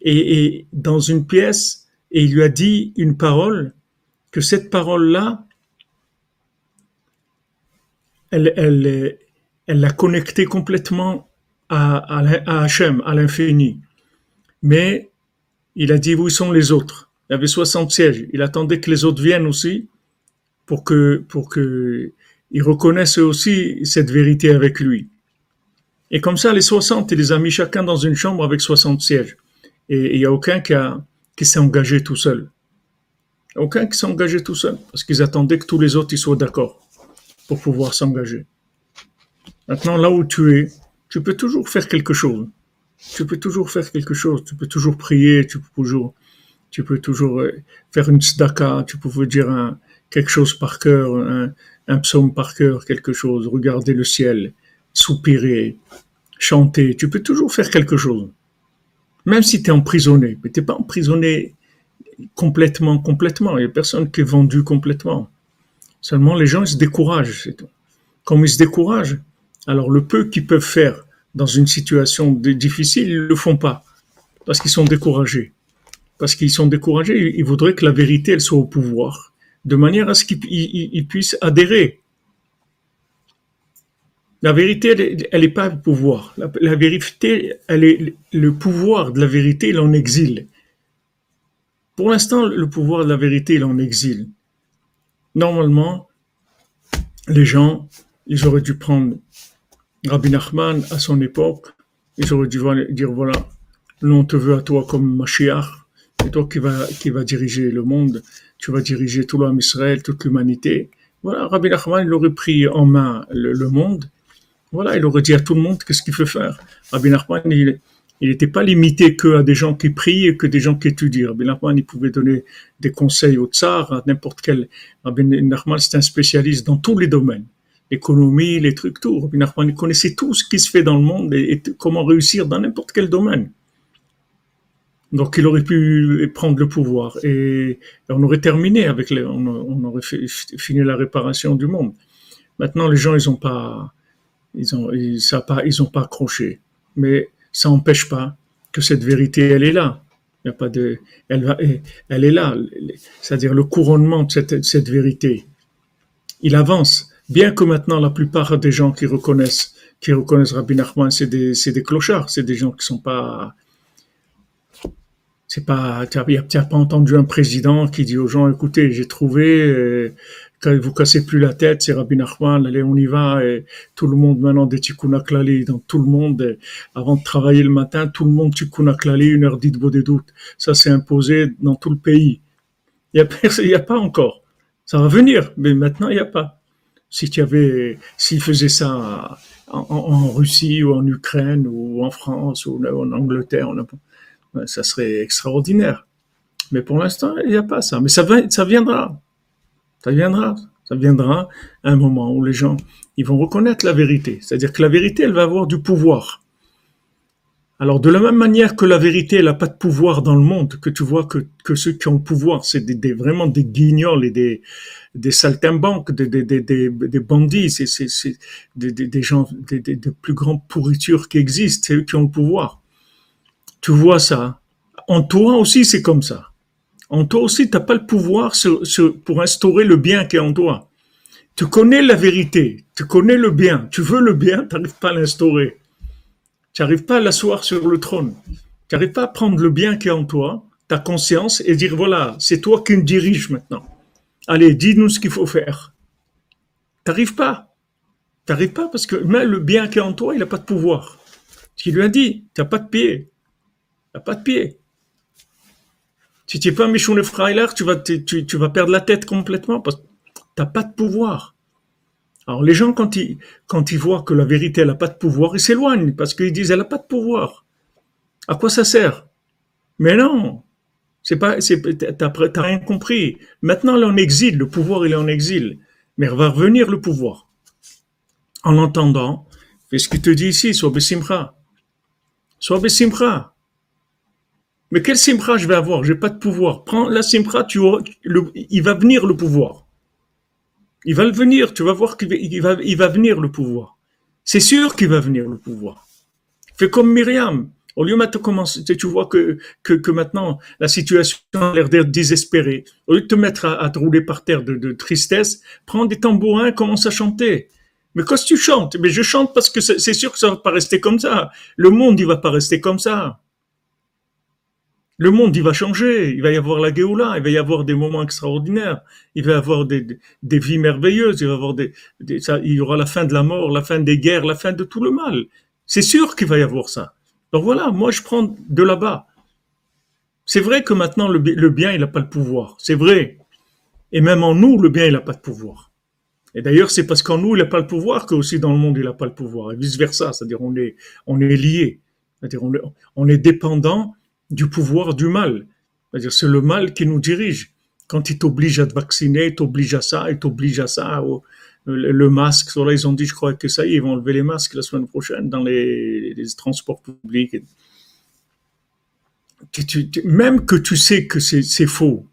A: et, dans une pièce et il lui a dit une parole que cette parole-là, elle, l'a connecté complètement à, à, à Hachem, à l'infini. Mais il a dit où sont les autres? Il avait 60 sièges. Il attendait que les autres viennent aussi pour que, pour que reconnaissent aussi cette vérité avec lui. Et comme ça, les 60, il les a mis chacun dans une chambre avec 60 sièges. Et il n'y a aucun qui, qui s'est engagé tout seul. Aucun qui s'est engagé tout seul, parce qu'ils attendaient que tous les autres y soient d'accord pour pouvoir s'engager. Maintenant, là où tu es, tu peux toujours faire quelque chose. Tu peux toujours faire quelque chose. Tu peux toujours prier, tu peux toujours, tu peux toujours euh, faire une tzedaka, tu peux dire quelque chose par cœur, un, un psaume par cœur, quelque chose, regarder le ciel, soupirer, chanter. Tu peux toujours faire quelque chose. Même si tu es emprisonné, mais tu n'es pas emprisonné complètement, complètement. Il n'y a personne qui est vendu complètement. Seulement, les gens, ils se découragent, c'est tout. Comme ils se découragent, alors le peu qu'ils peuvent faire dans une situation difficile, ils ne le font pas. Parce qu'ils sont découragés. Parce qu'ils sont découragés, ils voudraient que la vérité, soit au pouvoir. De manière à ce qu'ils puissent adhérer. La vérité, elle n'est pas au pouvoir. La, vérité, elle est le pouvoir de la vérité, il en exil. Pour l'instant, le pouvoir de la vérité, il est en exil. Normalement, les gens, ils auraient dû prendre Rabbi Nachman à son époque, ils auraient dû dire voilà, nous on te veut à toi comme Mashiach, c'est toi qui va, qui va diriger le monde, tu vas diriger tout l'homme Israël, toute l'humanité. Voilà, Rabbi Nachman, il aurait pris en main le, monde. Voilà, il aurait dit à tout le monde qu'est-ce qu'il faut faire? Rabbi Nachman, il, il n'était pas limité que à des gens qui prient et que des gens qui étudient. Rabbi Nachman, il pouvait donner des conseils au tsar, à n'importe quel. Rabbi Nachman, c'est un spécialiste dans tous les domaines. L'économie, les trucs, tout. Rabbi Nachman, il connaissait tout ce qui se fait dans le monde et, comment réussir dans n'importe quel domaine. Donc, il aurait pu prendre le pouvoir et, on aurait terminé avec les, on, aurait fini la réparation du monde. Maintenant, les gens, ils ont pas, ils ont, ça pas, ils ont pas accroché. Mais ça n'empêche pas que cette vérité, elle est là. Il y a pas de, elle, va, elle est là. C'est-à-dire le couronnement de cette, vérité. Il avance. Bien que maintenant, la plupart des gens qui reconnaissent, qui reconnaissent Rabbi Nachman, c'est des, c'est des clochards. C'est des gens qui sont pas, c'est pas, tu n'as pas entendu un président qui dit aux gens, écoutez, j'ai trouvé, euh, quand vous cassez plus la tête, c'est Rabbi Nachman, allez, on y va, et tout le monde maintenant des Tikkun dans tout le monde, avant de travailler le matin, tout le monde Tikkun une heure dite des doutes. Ça s'est imposé dans tout le pays. Il y a, a pas encore. Ça va venir, mais maintenant il n'y a pas. Si tu avais, s'ils faisaient ça en, Russie ou en Ukraine ou en France ou en Angleterre, ça serait extraordinaire. Mais pour l'instant, il n'y a pas ça. Mais ça, va, ça viendra. Ça viendra. Ça viendra un moment où les gens ils vont reconnaître la vérité. C'est-à-dire que la vérité, elle va avoir du pouvoir. Alors, de la même manière que la vérité, elle n'a pas de pouvoir dans le monde, que tu vois que, que ceux qui ont le pouvoir, c'est des, vraiment des guignols et des, des saltimbanques, des, des, des, des bandits, c'est, c'est, des, gens, des, des, plus grandes pourritures qui existent, c'est eux qui ont le pouvoir. Tu vois ça. En toi aussi, c'est comme ça. En toi aussi, tu n'as pas le pouvoir pour instaurer le bien qui est en toi. Tu connais la vérité, tu connais le bien, tu veux le bien, tu n'arrives pas à l'instaurer. Tu n'arrives pas à l'asseoir sur le trône. Tu n'arrives pas à prendre le bien qui est en toi, ta conscience, et dire voilà, c'est toi qui me dirige maintenant. Allez, dis-nous ce qu'il faut faire. Tu n'arrives pas. Tu n'arrives pas parce que même le bien qui est en toi, il n'a pas de pouvoir. Tu lui as dit, tu n'as pas de pied. N'as pas de pied. Si tu n'es pas Michon Freiler, tu vas, tu, tu, vas perdre la tête complètement parce que tu n'as pas de pouvoir. Alors les gens, quand ils, quand ils voient que la vérité, elle n'a pas de pouvoir, ils s'éloignent parce qu'ils disent, elle n'a pas de pouvoir. À quoi ça sert? Mais non, c'est pas, t'as, rien compris. Maintenant, elle est en exil, le pouvoir, il est en exil. Mais va revenir le pouvoir. En entendant, fais ce qu'il te dit ici, sois Bessimcha. Sois Bessimcha. Mais quel simcha je vais avoir? J'ai pas de pouvoir. Prends la simcha, tu il va venir le pouvoir. Il va le venir, tu vas voir qu'il va, il va venir le pouvoir. C'est sûr qu'il va venir le pouvoir. Fais comme Myriam. Au lieu maintenant commencer, tu vois que, que, que maintenant la situation a l'air d'être désespérée. Au lieu de te mettre à, te rouler par terre de, de, tristesse, prends des tambourins, commence à chanter. Mais quand tu chantes, mais je chante parce que c'est sûr que ça va pas rester comme ça. Le monde, il va pas rester comme ça. Le monde, il va changer. Il va y avoir la Géoula. Il va y avoir des moments extraordinaires. Il va y avoir des, des, vies merveilleuses. Il va y avoir des, ça, il y aura la fin de la mort, la fin des guerres, la fin de tout le mal. C'est sûr qu'il va y avoir ça. Donc voilà, moi je prends de là-bas. C'est vrai que maintenant le, bien, il n'a pas le pouvoir. C'est vrai. Et même en nous, le bien, il n'a pas de pouvoir. Et d'ailleurs, c'est parce qu'en nous, il n'a pas le pouvoir qu'aussi dans le monde, il n'a pas le pouvoir. Et vice-versa. C'est-à-dire, on est, on est lié. C'est-à-dire, on est, on est dépendant du pouvoir du mal. C'est le mal qui nous dirige. Quand il t'oblige à te vacciner, il t'oblige à ça, il t'oblige à ça le, masque. Là, ils ont dit, je crois que ça y est, ils vont enlever les masques la semaine prochaine dans les, transports publics. même que tu sais que c'est faux,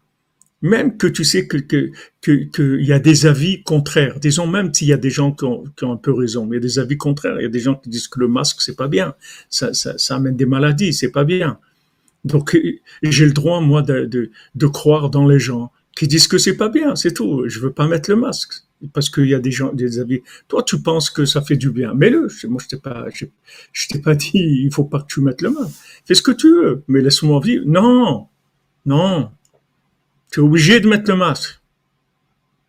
A: même que tu sais qu'il y a des avis contraires, disons même s'il y a des gens qui ont, un peu raison, mais il y a des avis contraires, il y a des gens qui disent que le masque c'est pas bien, ça, ça amène des maladies, c'est pas bien. Donc j'ai le droit moi de, croire dans les gens qui disent que c'est pas bien, c'est tout. Je veux pas mettre le masque parce qu'il y a des gens, des avis. Toi, tu penses que ça fait du bien, mets-le. Moi, je t'ai pas, je, t'ai pas dit, il faut pas que tu mettes le main. Fais ce que tu veux, mais laisse-moi vivre. Non, non. Tu es obligé de mettre le masque.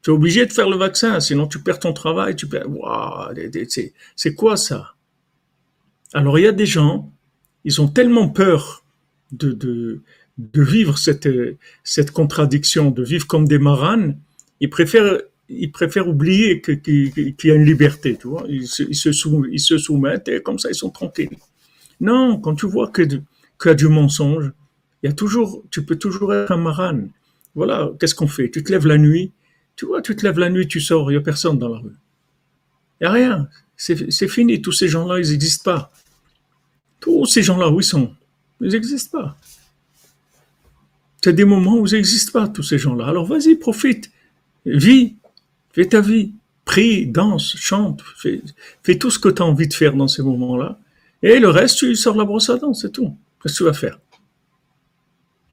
A: Tu es obligé de faire le vaccin, sinon tu perds ton travail, tu perds. Waouh, c'est quoi ça? Alors il y a des gens, ils ont tellement peur de, de, de vivre cette, cette contradiction, de vivre comme des maranes, ils préfèrent ils préfèrent oublier qu'il y a une liberté, tu vois. Ils se, ils, se soumettent et comme ça, ils sont tranquilles. Non, quand tu vois qu'il y a du mensonge, il y a toujours, tu peux toujours être un marane. Voilà, qu'est-ce qu'on fait? Tu te lèves la nuit, tu vois, tu te lèves la nuit, tu sors, il n'y a personne dans la rue. Il n'y a rien. C'est fini, tous ces gens-là, ils n'existent pas. Tous ces gens-là, où ils sont? Ils n'existent pas. C'est des moments où ils n'existent pas, tous ces gens-là. Alors vas-y, profite, vis, Fais ta vie. Prie, danse, chante, fais, tout ce que tu as envie de faire dans ces moments-là. Et le reste, tu sors la brosse à dents, c'est tout. Qu'est-ce que tu vas faire?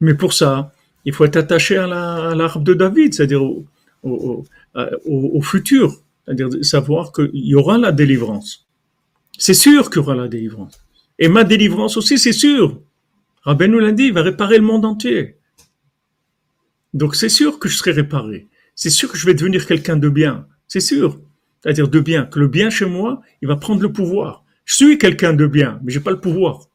A: Mais pour ça, il faut être attaché à l'arbre de David, c'est-à-dire au, au, futur, c'est-à-dire savoir qu'il y aura la délivrance. C'est sûr qu'il y aura la délivrance. Et ma délivrance aussi, c'est sûr. Rabbi nous l'a dit, il va réparer le monde entier. Donc c'est sûr que je serai réparé c'est sûr que je vais devenir quelqu'un de bien. C'est sûr. C'est-à-dire de bien. Que le bien chez moi, il va prendre le pouvoir. Je suis quelqu'un de bien, mais j'ai pas le pouvoir.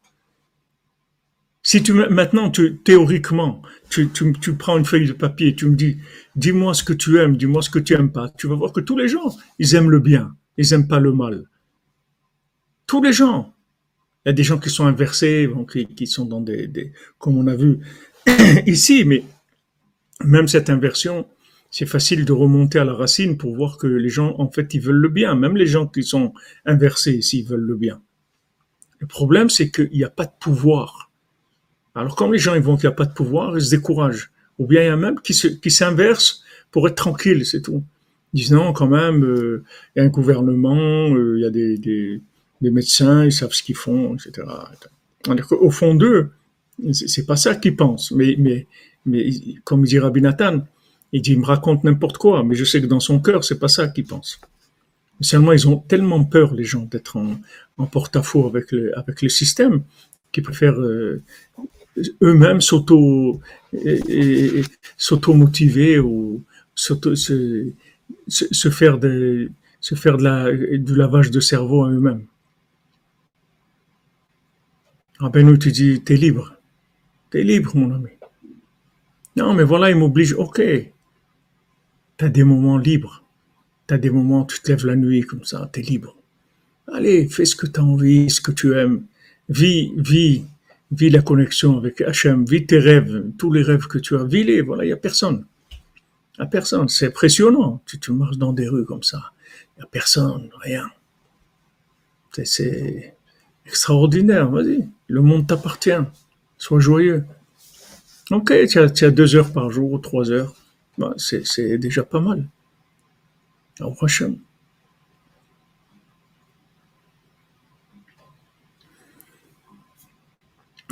A: Si tu maintenant, théoriquement, tu, tu, prends une feuille de papier et tu me dis, dis-moi ce que tu aimes, dis-moi ce que tu aimes pas, tu vas voir que tous les gens, ils aiment le bien, ils aiment pas le mal. Tous les gens. Il y a des gens qui sont inversés, qui, qui sont dans des, comme on a vu ici, mais même cette inversion, c'est facile de remonter à la racine pour voir que les gens, en fait, ils veulent le bien. Même les gens qui sont inversés, s'ils veulent le bien. Le problème, c'est qu'il n'y a pas de pouvoir. Alors, quand les gens ils voient qu'il n'y a pas de pouvoir, ils se découragent. Ou bien il y a même qui s'inversent pour être tranquille, c'est tout. Ils disent non, quand même, euh, il y a un gouvernement, euh, il y a des, médecins, ils savent ce qu'ils font, etc. Au fond d'eux, c'est pas ça qu'ils pensent. Mais, mais, mais comme dit Rabbi Nathan, il dit, il me raconte n'importe quoi, mais je sais que dans son cœur, c'est pas ça qu'il pense. Seulement, ils ont tellement peur, les gens, d'être en, porte-à-faux avec le, avec le système, qu'ils préfèrent euh, eux-mêmes s'auto, s'auto-motiver ou se, se, faire, de, se faire de la, du lavage de cerveau à eux-mêmes. Nous, tu dis, t'es libre. T'es libre, mon ami. Non, mais voilà, il m'oblige, ok. T'as des moments libres. T'as des moments tu te lèves la nuit comme ça, t'es libre. Allez, fais ce que tu as envie, ce que tu aimes. Vis, vis, vis la connexion avec Hachem, vis tes rêves, tous les rêves que tu as, vis-les. Voilà, il n'y a personne. Il a personne. C'est impressionnant. Tu, tu marches dans des rues comme ça. Il n'y a personne, rien. C'est extraordinaire. Vas-y, le monde t'appartient. Sois joyeux. Ok, tu as, deux heures par jour ou trois heures. Bah, c'est déjà pas mal. Au prochain.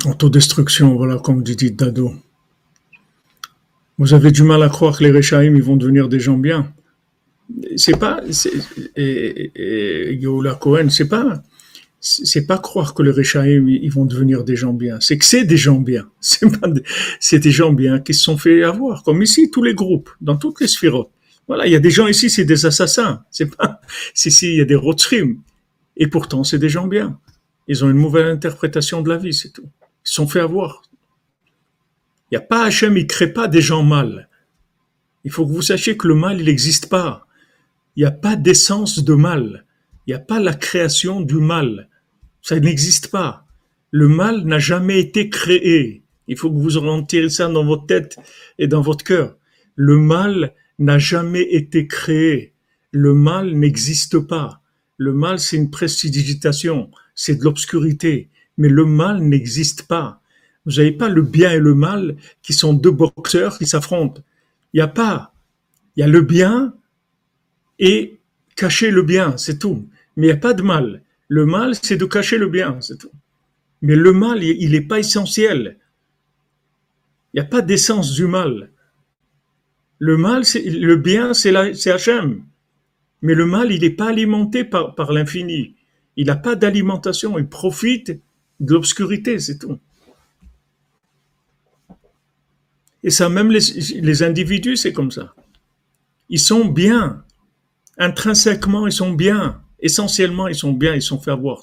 A: Autodestruction, voilà, comme dit Dado. Vous avez du mal à croire que les Réchaïm, ils vont devenir des gens bien. C'est pas, et, et, Cohen, c'est pas, c'est pas croire que les Réchaïm, ils vont devenir des gens bien. C'est que c'est des gens bien. C'est des- gens bien qui se sont fait avoir. Comme ici, tous les groupes, dans toutes les sphérotes. Voilà, il y a des gens ici, c'est des assassins. C'est pas, si, si, il y a des Rothschild. Et pourtant, c'est des gens bien. Ils ont une mauvaise interprétation de la vie, c'est tout. Ils se sont fait avoir. Il n'y a pas Hachem, il crée pas des gens mal. Il faut que vous sachiez que le mal, il n'existe pas. Il n'y a pas d'essence de mal. Il n'y a pas la création du mal. Ça n'existe pas. Le mal n'a jamais été créé. Il faut que vous rentrez ça dans votre tête et dans votre cœur. Le mal n'a jamais été créé. Le mal n'existe pas. Le mal, c'est une prestidigitation, c'est de l'obscurité. Mais le mal n'existe pas. Vous n'avez pas le bien et le mal qui sont deux boxeurs qui s'affrontent. Il n'y a pas. Il y a le bien et cacher le bien, c'est tout. Mais il n'y a pas de mal. Le mal, c'est de cacher le bien, c'est tout. Mais le mal, il n'est pas essentiel. Il n'y a pas d'essence du mal. Le mal, le bien, c'est Hachem. Mais le mal, il n'est pas alimenté par, l'infini. Il n'a pas d'alimentation. Il profite de l'obscurité, c'est tout. Et ça, même les individus, c'est comme ça. Ils sont bien. Intrinsèquement, ils sont bien. Essentiellement, ils sont bien. Ils sont fait avoir.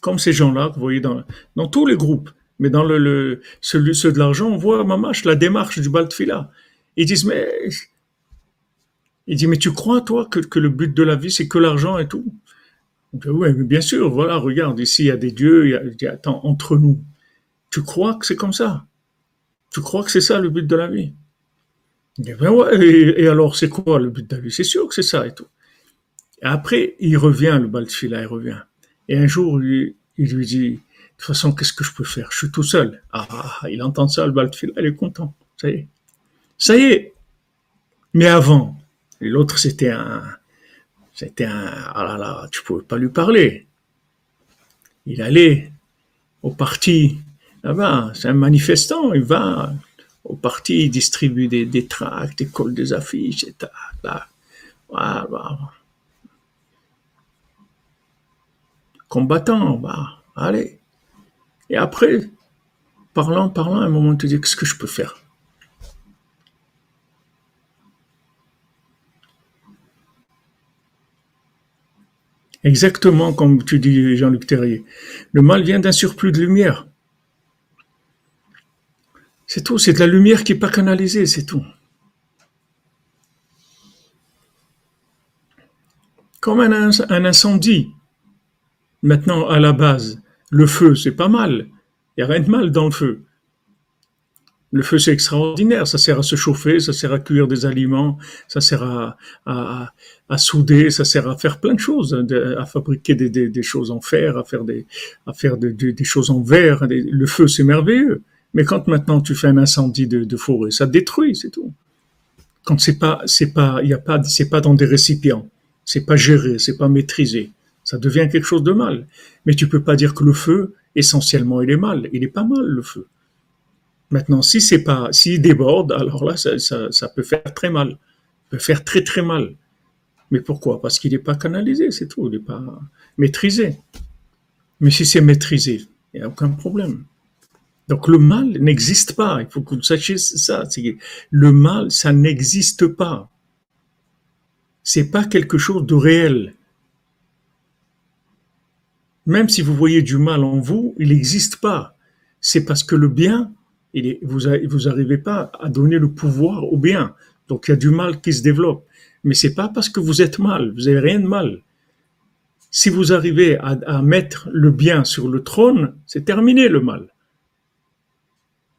A: Comme ces gens-là, vous voyez, dans, tous les groupes. Mais dans le, ceux, de l'argent, on voit, mamache, la démarche du Baltfila. Ils disent, mais il dit, mais tu crois, toi, que, le but de la vie, c'est que l'argent et tout? Oui, mais bien sûr, voilà, regarde, ici, il y a des dieux, il y a, il entre nous. Tu crois que c'est comme ça? Tu crois que c'est ça le but de la vie? Dit, ben ouais, et, et alors, c'est quoi le but de la vie? C'est sûr que c'est ça et tout. Après, il revient, le Baltfila, il revient. Et un jour, il, lui dit, de toute façon, qu'est-ce que je peux faire? Je suis tout seul. Ah, ah, il entend ça, le Baltfila, il est content. Ça y est. Ça y est. Mais avant, l'autre, c'était un, c'était un, ah là là, tu pouvais pas lui parler. Il allait au parti, là-bas, c'est un manifestant, il va au parti, il distribue des, des tracts, il colle des affiches, et tac, là. Voilà, voilà. Combattant, bah, allez. Et après, parlant, parlant, à un moment, tu dis, qu'est-ce que je peux faire? Exactement comme tu dis, Jean-Luc Terrier. Le mal vient d'un surplus de lumière. C'est tout, c'est de la lumière qui n'est pas canalisée, c'est tout. Comme un, un incendie. Maintenant, à la base, le feu, c'est pas mal. Il n'y a rien de mal dans le feu. Le feu, c'est extraordinaire. Ça sert à se chauffer, ça sert à cuire des aliments, ça sert à, souder, ça sert à faire plein de choses, de- à fabriquer des, choses en fer, à faire des, choses en verre. Le feu, c'est merveilleux. Mais quand maintenant tu fais un incendie de, de forêt, ça détruit, c'est tout. Quand c'est pas, c'est pas, il y a pas, c'est pas dans des récipients, c'est pas géré, c'est pas maîtrisé, ça devient quelque chose de mal. Mais tu peux pas dire que le feu, essentiellement, il est mal. Il est pas mal le feu. Maintenant, si c'est pas, s'il déborde, alors là, ça, ça, ça peut faire très mal. Peut faire très très mal. Mais pourquoi? Parce qu'il n'est pas canalisé, c'est tout. Il n'est pas maîtrisé. Mais si c'est maîtrisé, il n'y a aucun problème. Donc le mal n'existe pas. Il faut que vous sachiez ça. Le mal, ça n'existe pas. C'est pas quelque chose de réel. Même si vous voyez du mal en vous, il n'existe pas. C'est parce que le bien, il est, vous vous arrivez pas à donner le pouvoir au bien. Donc il y a du mal qui se développe. Mais c'est pas parce que vous êtes mal. Vous avez rien de mal. Si vous arrivez à, mettre le bien sur le trône, c'est terminé le mal.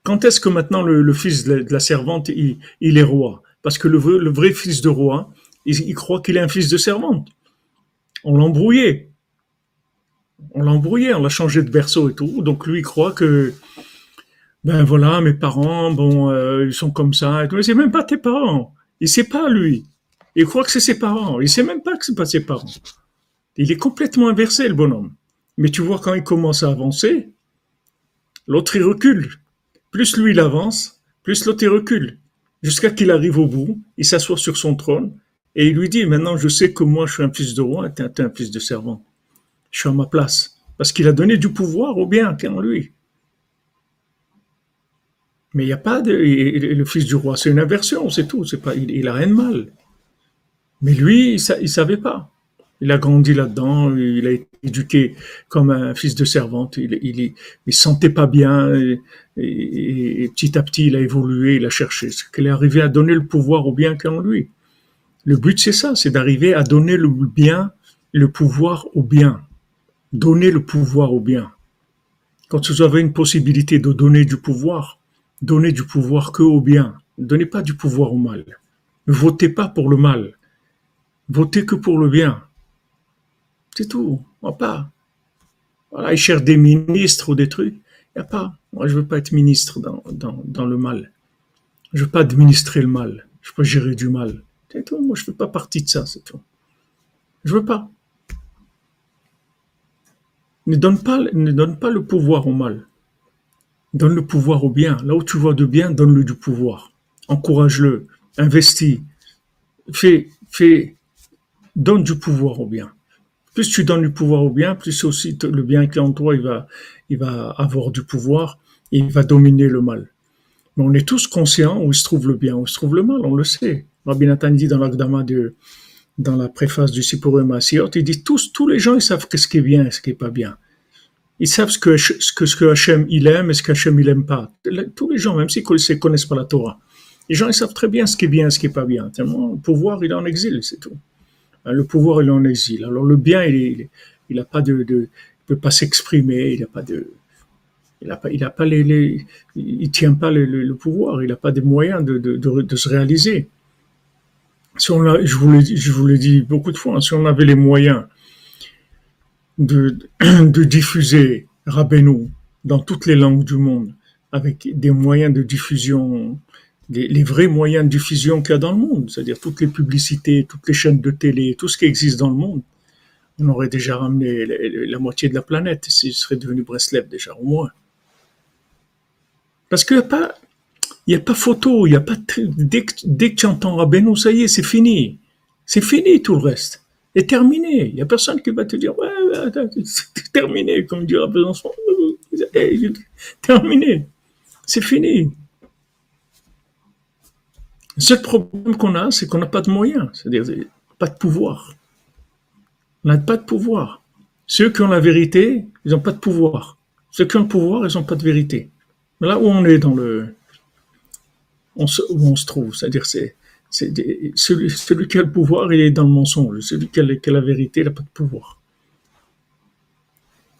A: Quand est-ce que maintenant le, fils de la, servante, il, est roi? Parce que le, vrai- fils de roi, il, il croit qu'il est un fils de servante. On l'a embrouillé. On l'a embrouillé, on l'a changé de berceau et tout. Donc lui, il croit que ben voilà, mes parents, bon, euh, ils sont comme ça. Et tout. Mais même pas tes parents. Il sait pas, lui. Il croit que c'est ses parents. Il sait même pas que c'est pas ses parents. Il est complètement inversé, le bonhomme. Mais tu vois, quand il commence à avancer, l'autre, il recule. Plus lui, il avance, plus l'autre, il recule. Jusqu'à qu'il arrive au bout, il s'assoit sur son trône et il lui dit, maintenant, je sais que moi, je suis un fils de roi et tu es un fils de servant. Je suis à ma place. Parce qu'il a donné du pouvoir au bien qui est en lui. Mais il n'y a pas de, le fils du roi, c'est une inversion, c'est tout. C'est pas, il, a rien de mal. Mais lui, il, ne savait pas. Il a grandi là-dedans, il a été éduqué comme un fils de servante, il, il, il sentait pas bien, et, petit à petit, il a évolué, il a cherché. C'est qu'il est arrivé à donner le pouvoir au bien qui est en lui. Le but, c'est ça, c'est d'arriver à donner le bien, le pouvoir au bien. Donner le pouvoir au bien. Quand vous avez une possibilité de donner du pouvoir, donnez du pouvoir que au bien. Ne donnez pas du pouvoir au mal. Ne votez pas pour le mal. Votez que pour le bien. C'est tout. Moi, pas. Voilà, ils des ministres ou des trucs. Il n'y a pas. Moi, je veux pas être ministre dans, dans, le mal. Je veux pas administrer le mal. Je veux pas gérer du mal. C'est tout. Moi, je fais pas partie de ça, c'est tout. Je veux pas. Ne donne pas, le pouvoir au mal. Donne le pouvoir au bien. Là où tu vois de bien, donne-le du pouvoir. Encourage-le. Investis. Fais, fais, donne du pouvoir au bien. Plus tu donnes du pouvoir au bien, plus aussi le bien qui est en toi, il va, il va avoir du pouvoir et il va dominer le mal. Mais on est tous conscients où se trouve le bien, où se trouve le mal, on le sait. Rabbi Nathan dit dans l'Agdama de, dans la préface du Sipuré Masiot, il dit tous, tous les gens, ils savent ce qui est bien et ce qui est pas bien. Ils savent ce que, ce que, ce Hachem il aime et ce qu'Hachem il aime pas. Tous les gens, même s'ils ne connaissent pas la Torah, les gens ils savent très bien ce qui est bien et ce qui est pas bien. Tellement le pouvoir il est en exil, c'est tout. Hein, le pouvoir il est en exil. Alors le bien il il, a pas de, de peut pas s'exprimer, il a pas de il a pas, il a pas les, il tient pas le, pouvoir, il a pas des moyens de, de se réaliser. Si on a, je vous l'ai je vous l'ai dit beaucoup de fois, hein, si on avait les moyens de, de diffuser Rabbeinu dans toutes les langues du monde, avec des moyens de diffusion, les vrais moyens de diffusion qu'il y a dans le monde, c'est-à-dire toutes les publicités, toutes les chaînes de télé, tout ce qui existe dans le monde, on aurait déjà ramené la, moitié de la planète, ce serait devenu Breslev déjà, au moins. Parce qu'il n'y a pas, il a pas photo, il y a pas, dès que, dès que tu entends Rabbeinu, ça y est, c'est fini. C'est fini tout le reste est terminé. Il n'y a personne qui va te dire, ouais, c'est terminé, comme dira Besançon. Hey, terminé. C'est fini. Le seul problème qu'on a, c'est qu'on n'a pas de moyens, c'est-à-dire pas de pouvoir. On n'a pas de pouvoir. Ceux qui ont la vérité, ils n'ont pas de pouvoir. Ceux qui ont le pouvoir, ils n'ont pas de vérité. Là où on est dans le, où on se trouve, c'est-à-dire c'est celui, celui, qui a le pouvoir, il est dans le mensonge. Celui qui a, la vérité, il n'a pas de pouvoir.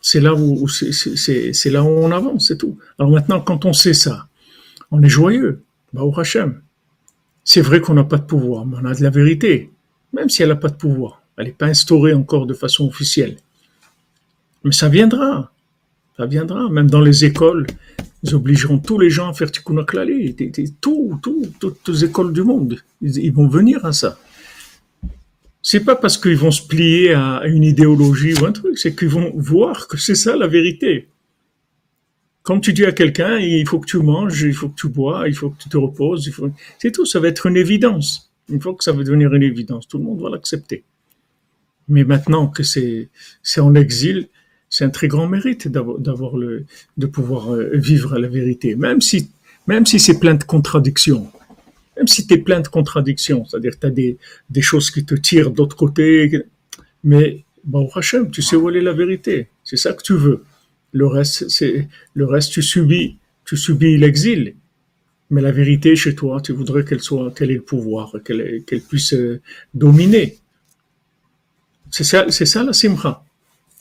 A: C'est là où, c'est là où on avance, c'est tout. Alors maintenant, quand on sait ça, on est joyeux. Bah, au Hachem. C'est vrai qu'on n'a pas de pouvoir, mais on a de la vérité. Même si elle n'a pas de pouvoir. Elle n'est pas instaurée encore de façon officielle. Mais ça viendra. Ça viendra. Même dans les écoles, ils obligeront tous les gens à faire Tikkun HaKlali, tout, tout, toutes les écoles du monde. Ils, vont venir à ça. C'est pas parce qu'ils vont se plier à une idéologie ou un truc, c'est qu'ils vont voir que c'est ça la vérité. Comme tu dis à quelqu'un, il faut que tu manges, il faut que tu bois, il faut que tu te reposes, faut... c'est tout, ça va être une évidence. Une fois que ça va devenir une évidence, tout le monde va l'accepter. Mais maintenant que c'est en exil, c'est un très grand mérite d'avoir le, de pouvoir euh, vivre la vérité, même si, même si c'est plein de contradictions. Même si tu es plein de contradictions, c'est-à-dire tu as des, des choses qui te tirent d'autre côté, mais bon, Hachem, tu sais où est la vérité. C'est ça que tu veux. Le reste, c'est, le reste, tu subis, tu subis l'exil. Mais la vérité chez toi, tu voudrais qu'elle soit, qu'elle ait le pouvoir, qu'elle, qu'elle puisse euh, dominer. C'est ça, c'est ça la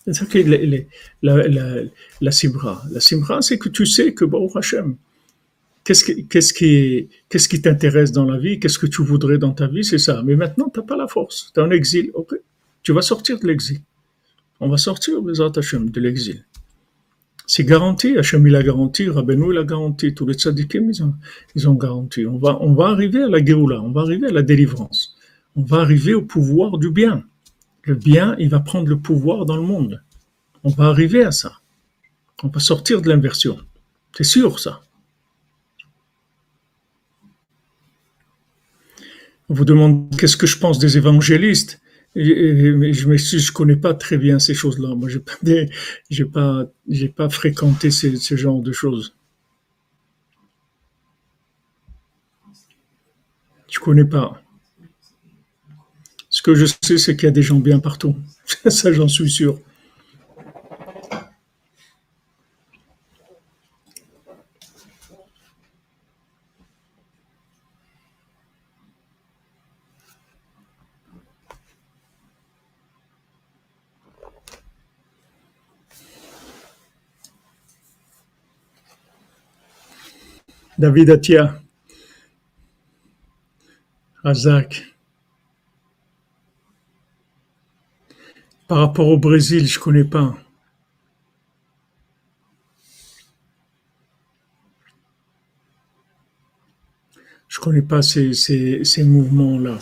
A: C'est ça que la, la, la, simra. C'est que tu sais que, bon, Hachem, qu'est-ce qui, t'intéresse dans la vie, qu'est-ce que tu voudrais dans ta vie, c'est ça. Mais maintenant, tu n'as pas la force. Tu es en exil. Tu vas sortir de l'exil. On va sortir, Hachem, de l'exil. C'est garanti, Hachem il a garanti, Rabbeinu il a garanti, tous les tzadikim ils ont, ils ont garanti. On va, on va arriver à la Géoula, on va arriver à la délivrance. On va arriver au pouvoir du bien. Le bien, il va prendre le pouvoir dans le monde. On va arriver à ça. On va sortir de l'inversion. C'est sûr ça. On vous demande qu'est-ce que je pense des évangélistes? Je ne connais pas très bien ces choses-là. Moi, pas, j'ai pas, fréquenté ce, ce genre de choses. Je connais pas. Que je sais, c'est qu'il y a des gens bien partout. Ça, j'en suis sûr. David Atia, Razak. Par rapport au Brésil, je connais pas. Je connais pas ces, ces, ces mouvements-là.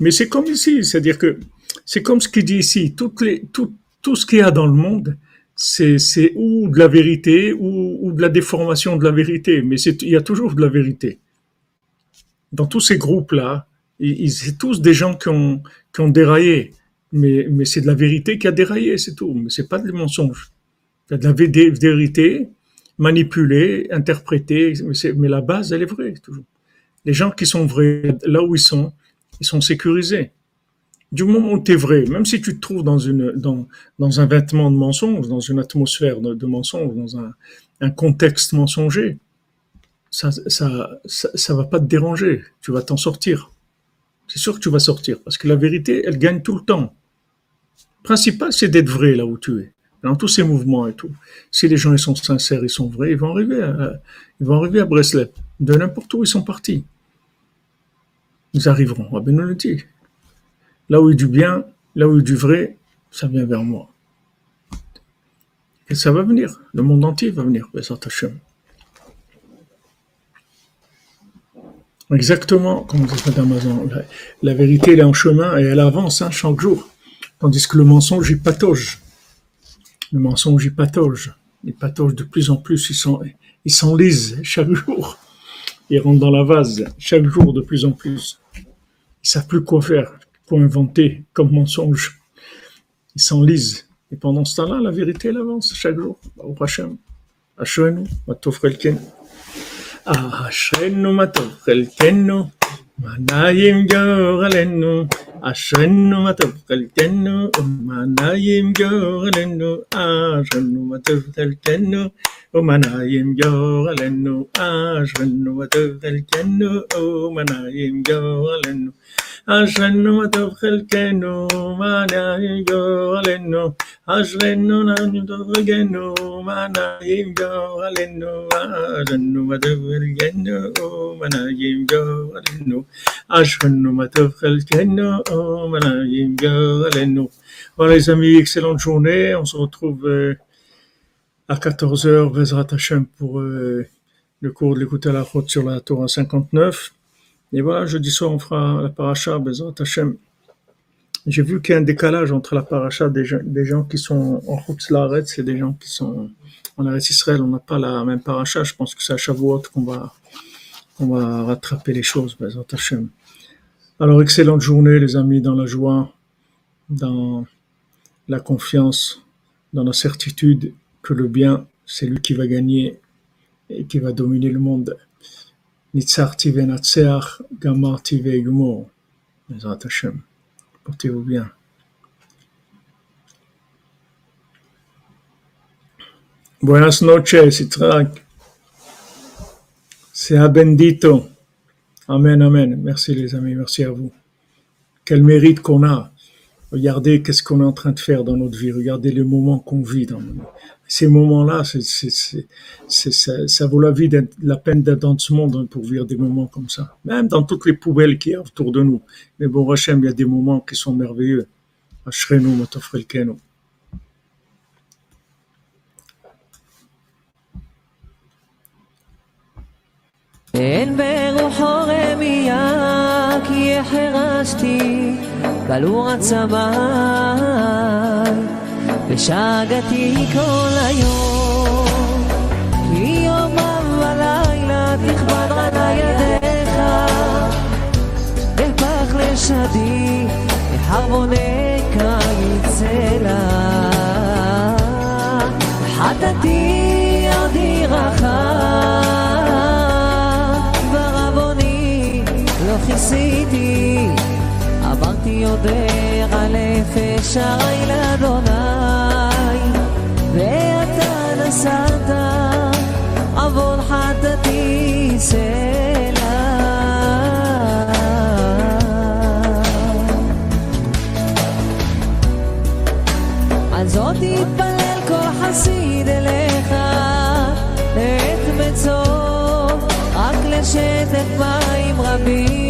A: Mais c'est comme ici, c'est-à-dire que c'est comme ce qu'il dit ici. Toutes les, tout, tout ce qu'il y a dans le monde, c'est ou de la vérité ou, ou, de la déformation de la vérité, mais il y a toujours de la vérité. Dans tous ces groupes-là, c'est tous des gens qui ont, qui ont déraillé, mais, c'est de la vérité qui a déraillé, c'est tout, mais c'est pas. Il y a de la vérité manipulée, interprétée, mais, la base, elle est vraie, toujours. Les gens qui sont vrais, là où ils sont, ils sont sécurisés du moment où tu es vrai, même si tu te trouves dans, un vêtement de mensonge, dans une atmosphère de, mensonge, dans un, un, contexte mensonger, ça ça, ça, ça, va pas te déranger. Tu vas t'en sortir. C'est sûr que tu vas sortir parce que la vérité, elle gagne tout le temps. Principal, c'est d'être vrai là où tu es. Dans tous ces mouvements et tout. Si les gens ils sont sincères, ils sont vrais, ils vont arriver à, ils vont arriver à. De n'importe où ils sont partis. Ils arriveront. le dit. Là où il y a du bien, là où il y a du vrai, ça vient vers moi. Et ça va venir. Le monde entier va venir, Exactement comme dit Madame Amazon. La, la, vérité, elle est en chemin et elle avance hein, chaque jour. Tandis que le mensonge, il patauge. Le mensonge, il patauge. Il patauge de plus en plus. Il s'enlise chaque jour. Il rentre dans la vase chaque jour de plus en plus. Ils savent plus quoi faire pour inventer comme mensonge. Ils s'enlisent. Et pendant ce temps-là, la vérité, avance chaque jour. Au Hachem. Ashrenu, Matov Relken. Ashrenu, Matov. Ashrenu, Matov Relkenu. Manayim Goralenu. Ashrenu, Matov Relkenu. Manayim Goralenu. Ashrenu, Matov Relkenu. Manayim Goralenu. אשרנו מה טוב חלקנו, מה נעים גורלנו, אשרנו נעים טוב חלקנו, מה נעים גורלנו, אשרנו מה טוב חלקנו, מה נעים גורלנו, אשרנו מה טוב חלקנו, מה נעים גורלנו. Voilà les amis, excellente journée. On se retrouve euh, à 14h, Vezrat Hashem, pour euh, le cours de l'écoute à la route sur la Torah 59. Et voilà, jeudi soir, on fera la paracha, Bezrat Hashem. J'ai vu qu'il y a un décalage entre la paracha des gens, des gens qui sont en route l'arrêt et des gens qui sont en arrêt Israël. On n'a pas la même paracha. Je pense que c'est à Shavuot qu'on va, va rattraper les choses, Bezrat Hashem. Alors, excellente journée, les amis, dans la joie, dans la confiance, dans la certitude que le bien, c'est lui qui va gagner et qui va dominer le monde. ניצחתי ואנצח, גמרתי ואגמור, בעזרת השם. portez-vous bien. Buenas noches, Itrak. Sea bendito. Amen, amen. Merci les amis, merci à vous. Quel mérite qu'on a. Regardez qu'est-ce qu'on est en train de faire dans notre vie. Regardez les moments qu'on vit dans notre vie ces moments-là, ça vaut la vie, la peine d'être dans ce monde hein, pour vivre des moments comme ça. Même dans toutes les poubelles qu'il y a autour de nous. Mais bon, Hachem, il y a des moments qui sont merveilleux.
B: אין ברוחו רמייה כי החרשתי בלור ושגתי כל היום כי יומם ולילה תכבד רנה ידיך. בפח לשדי לחרבוני קיץ סלע חטאתי עודי רחב ברבוני לא כיסיתי אמרתי יודע נפש הרי מים רבים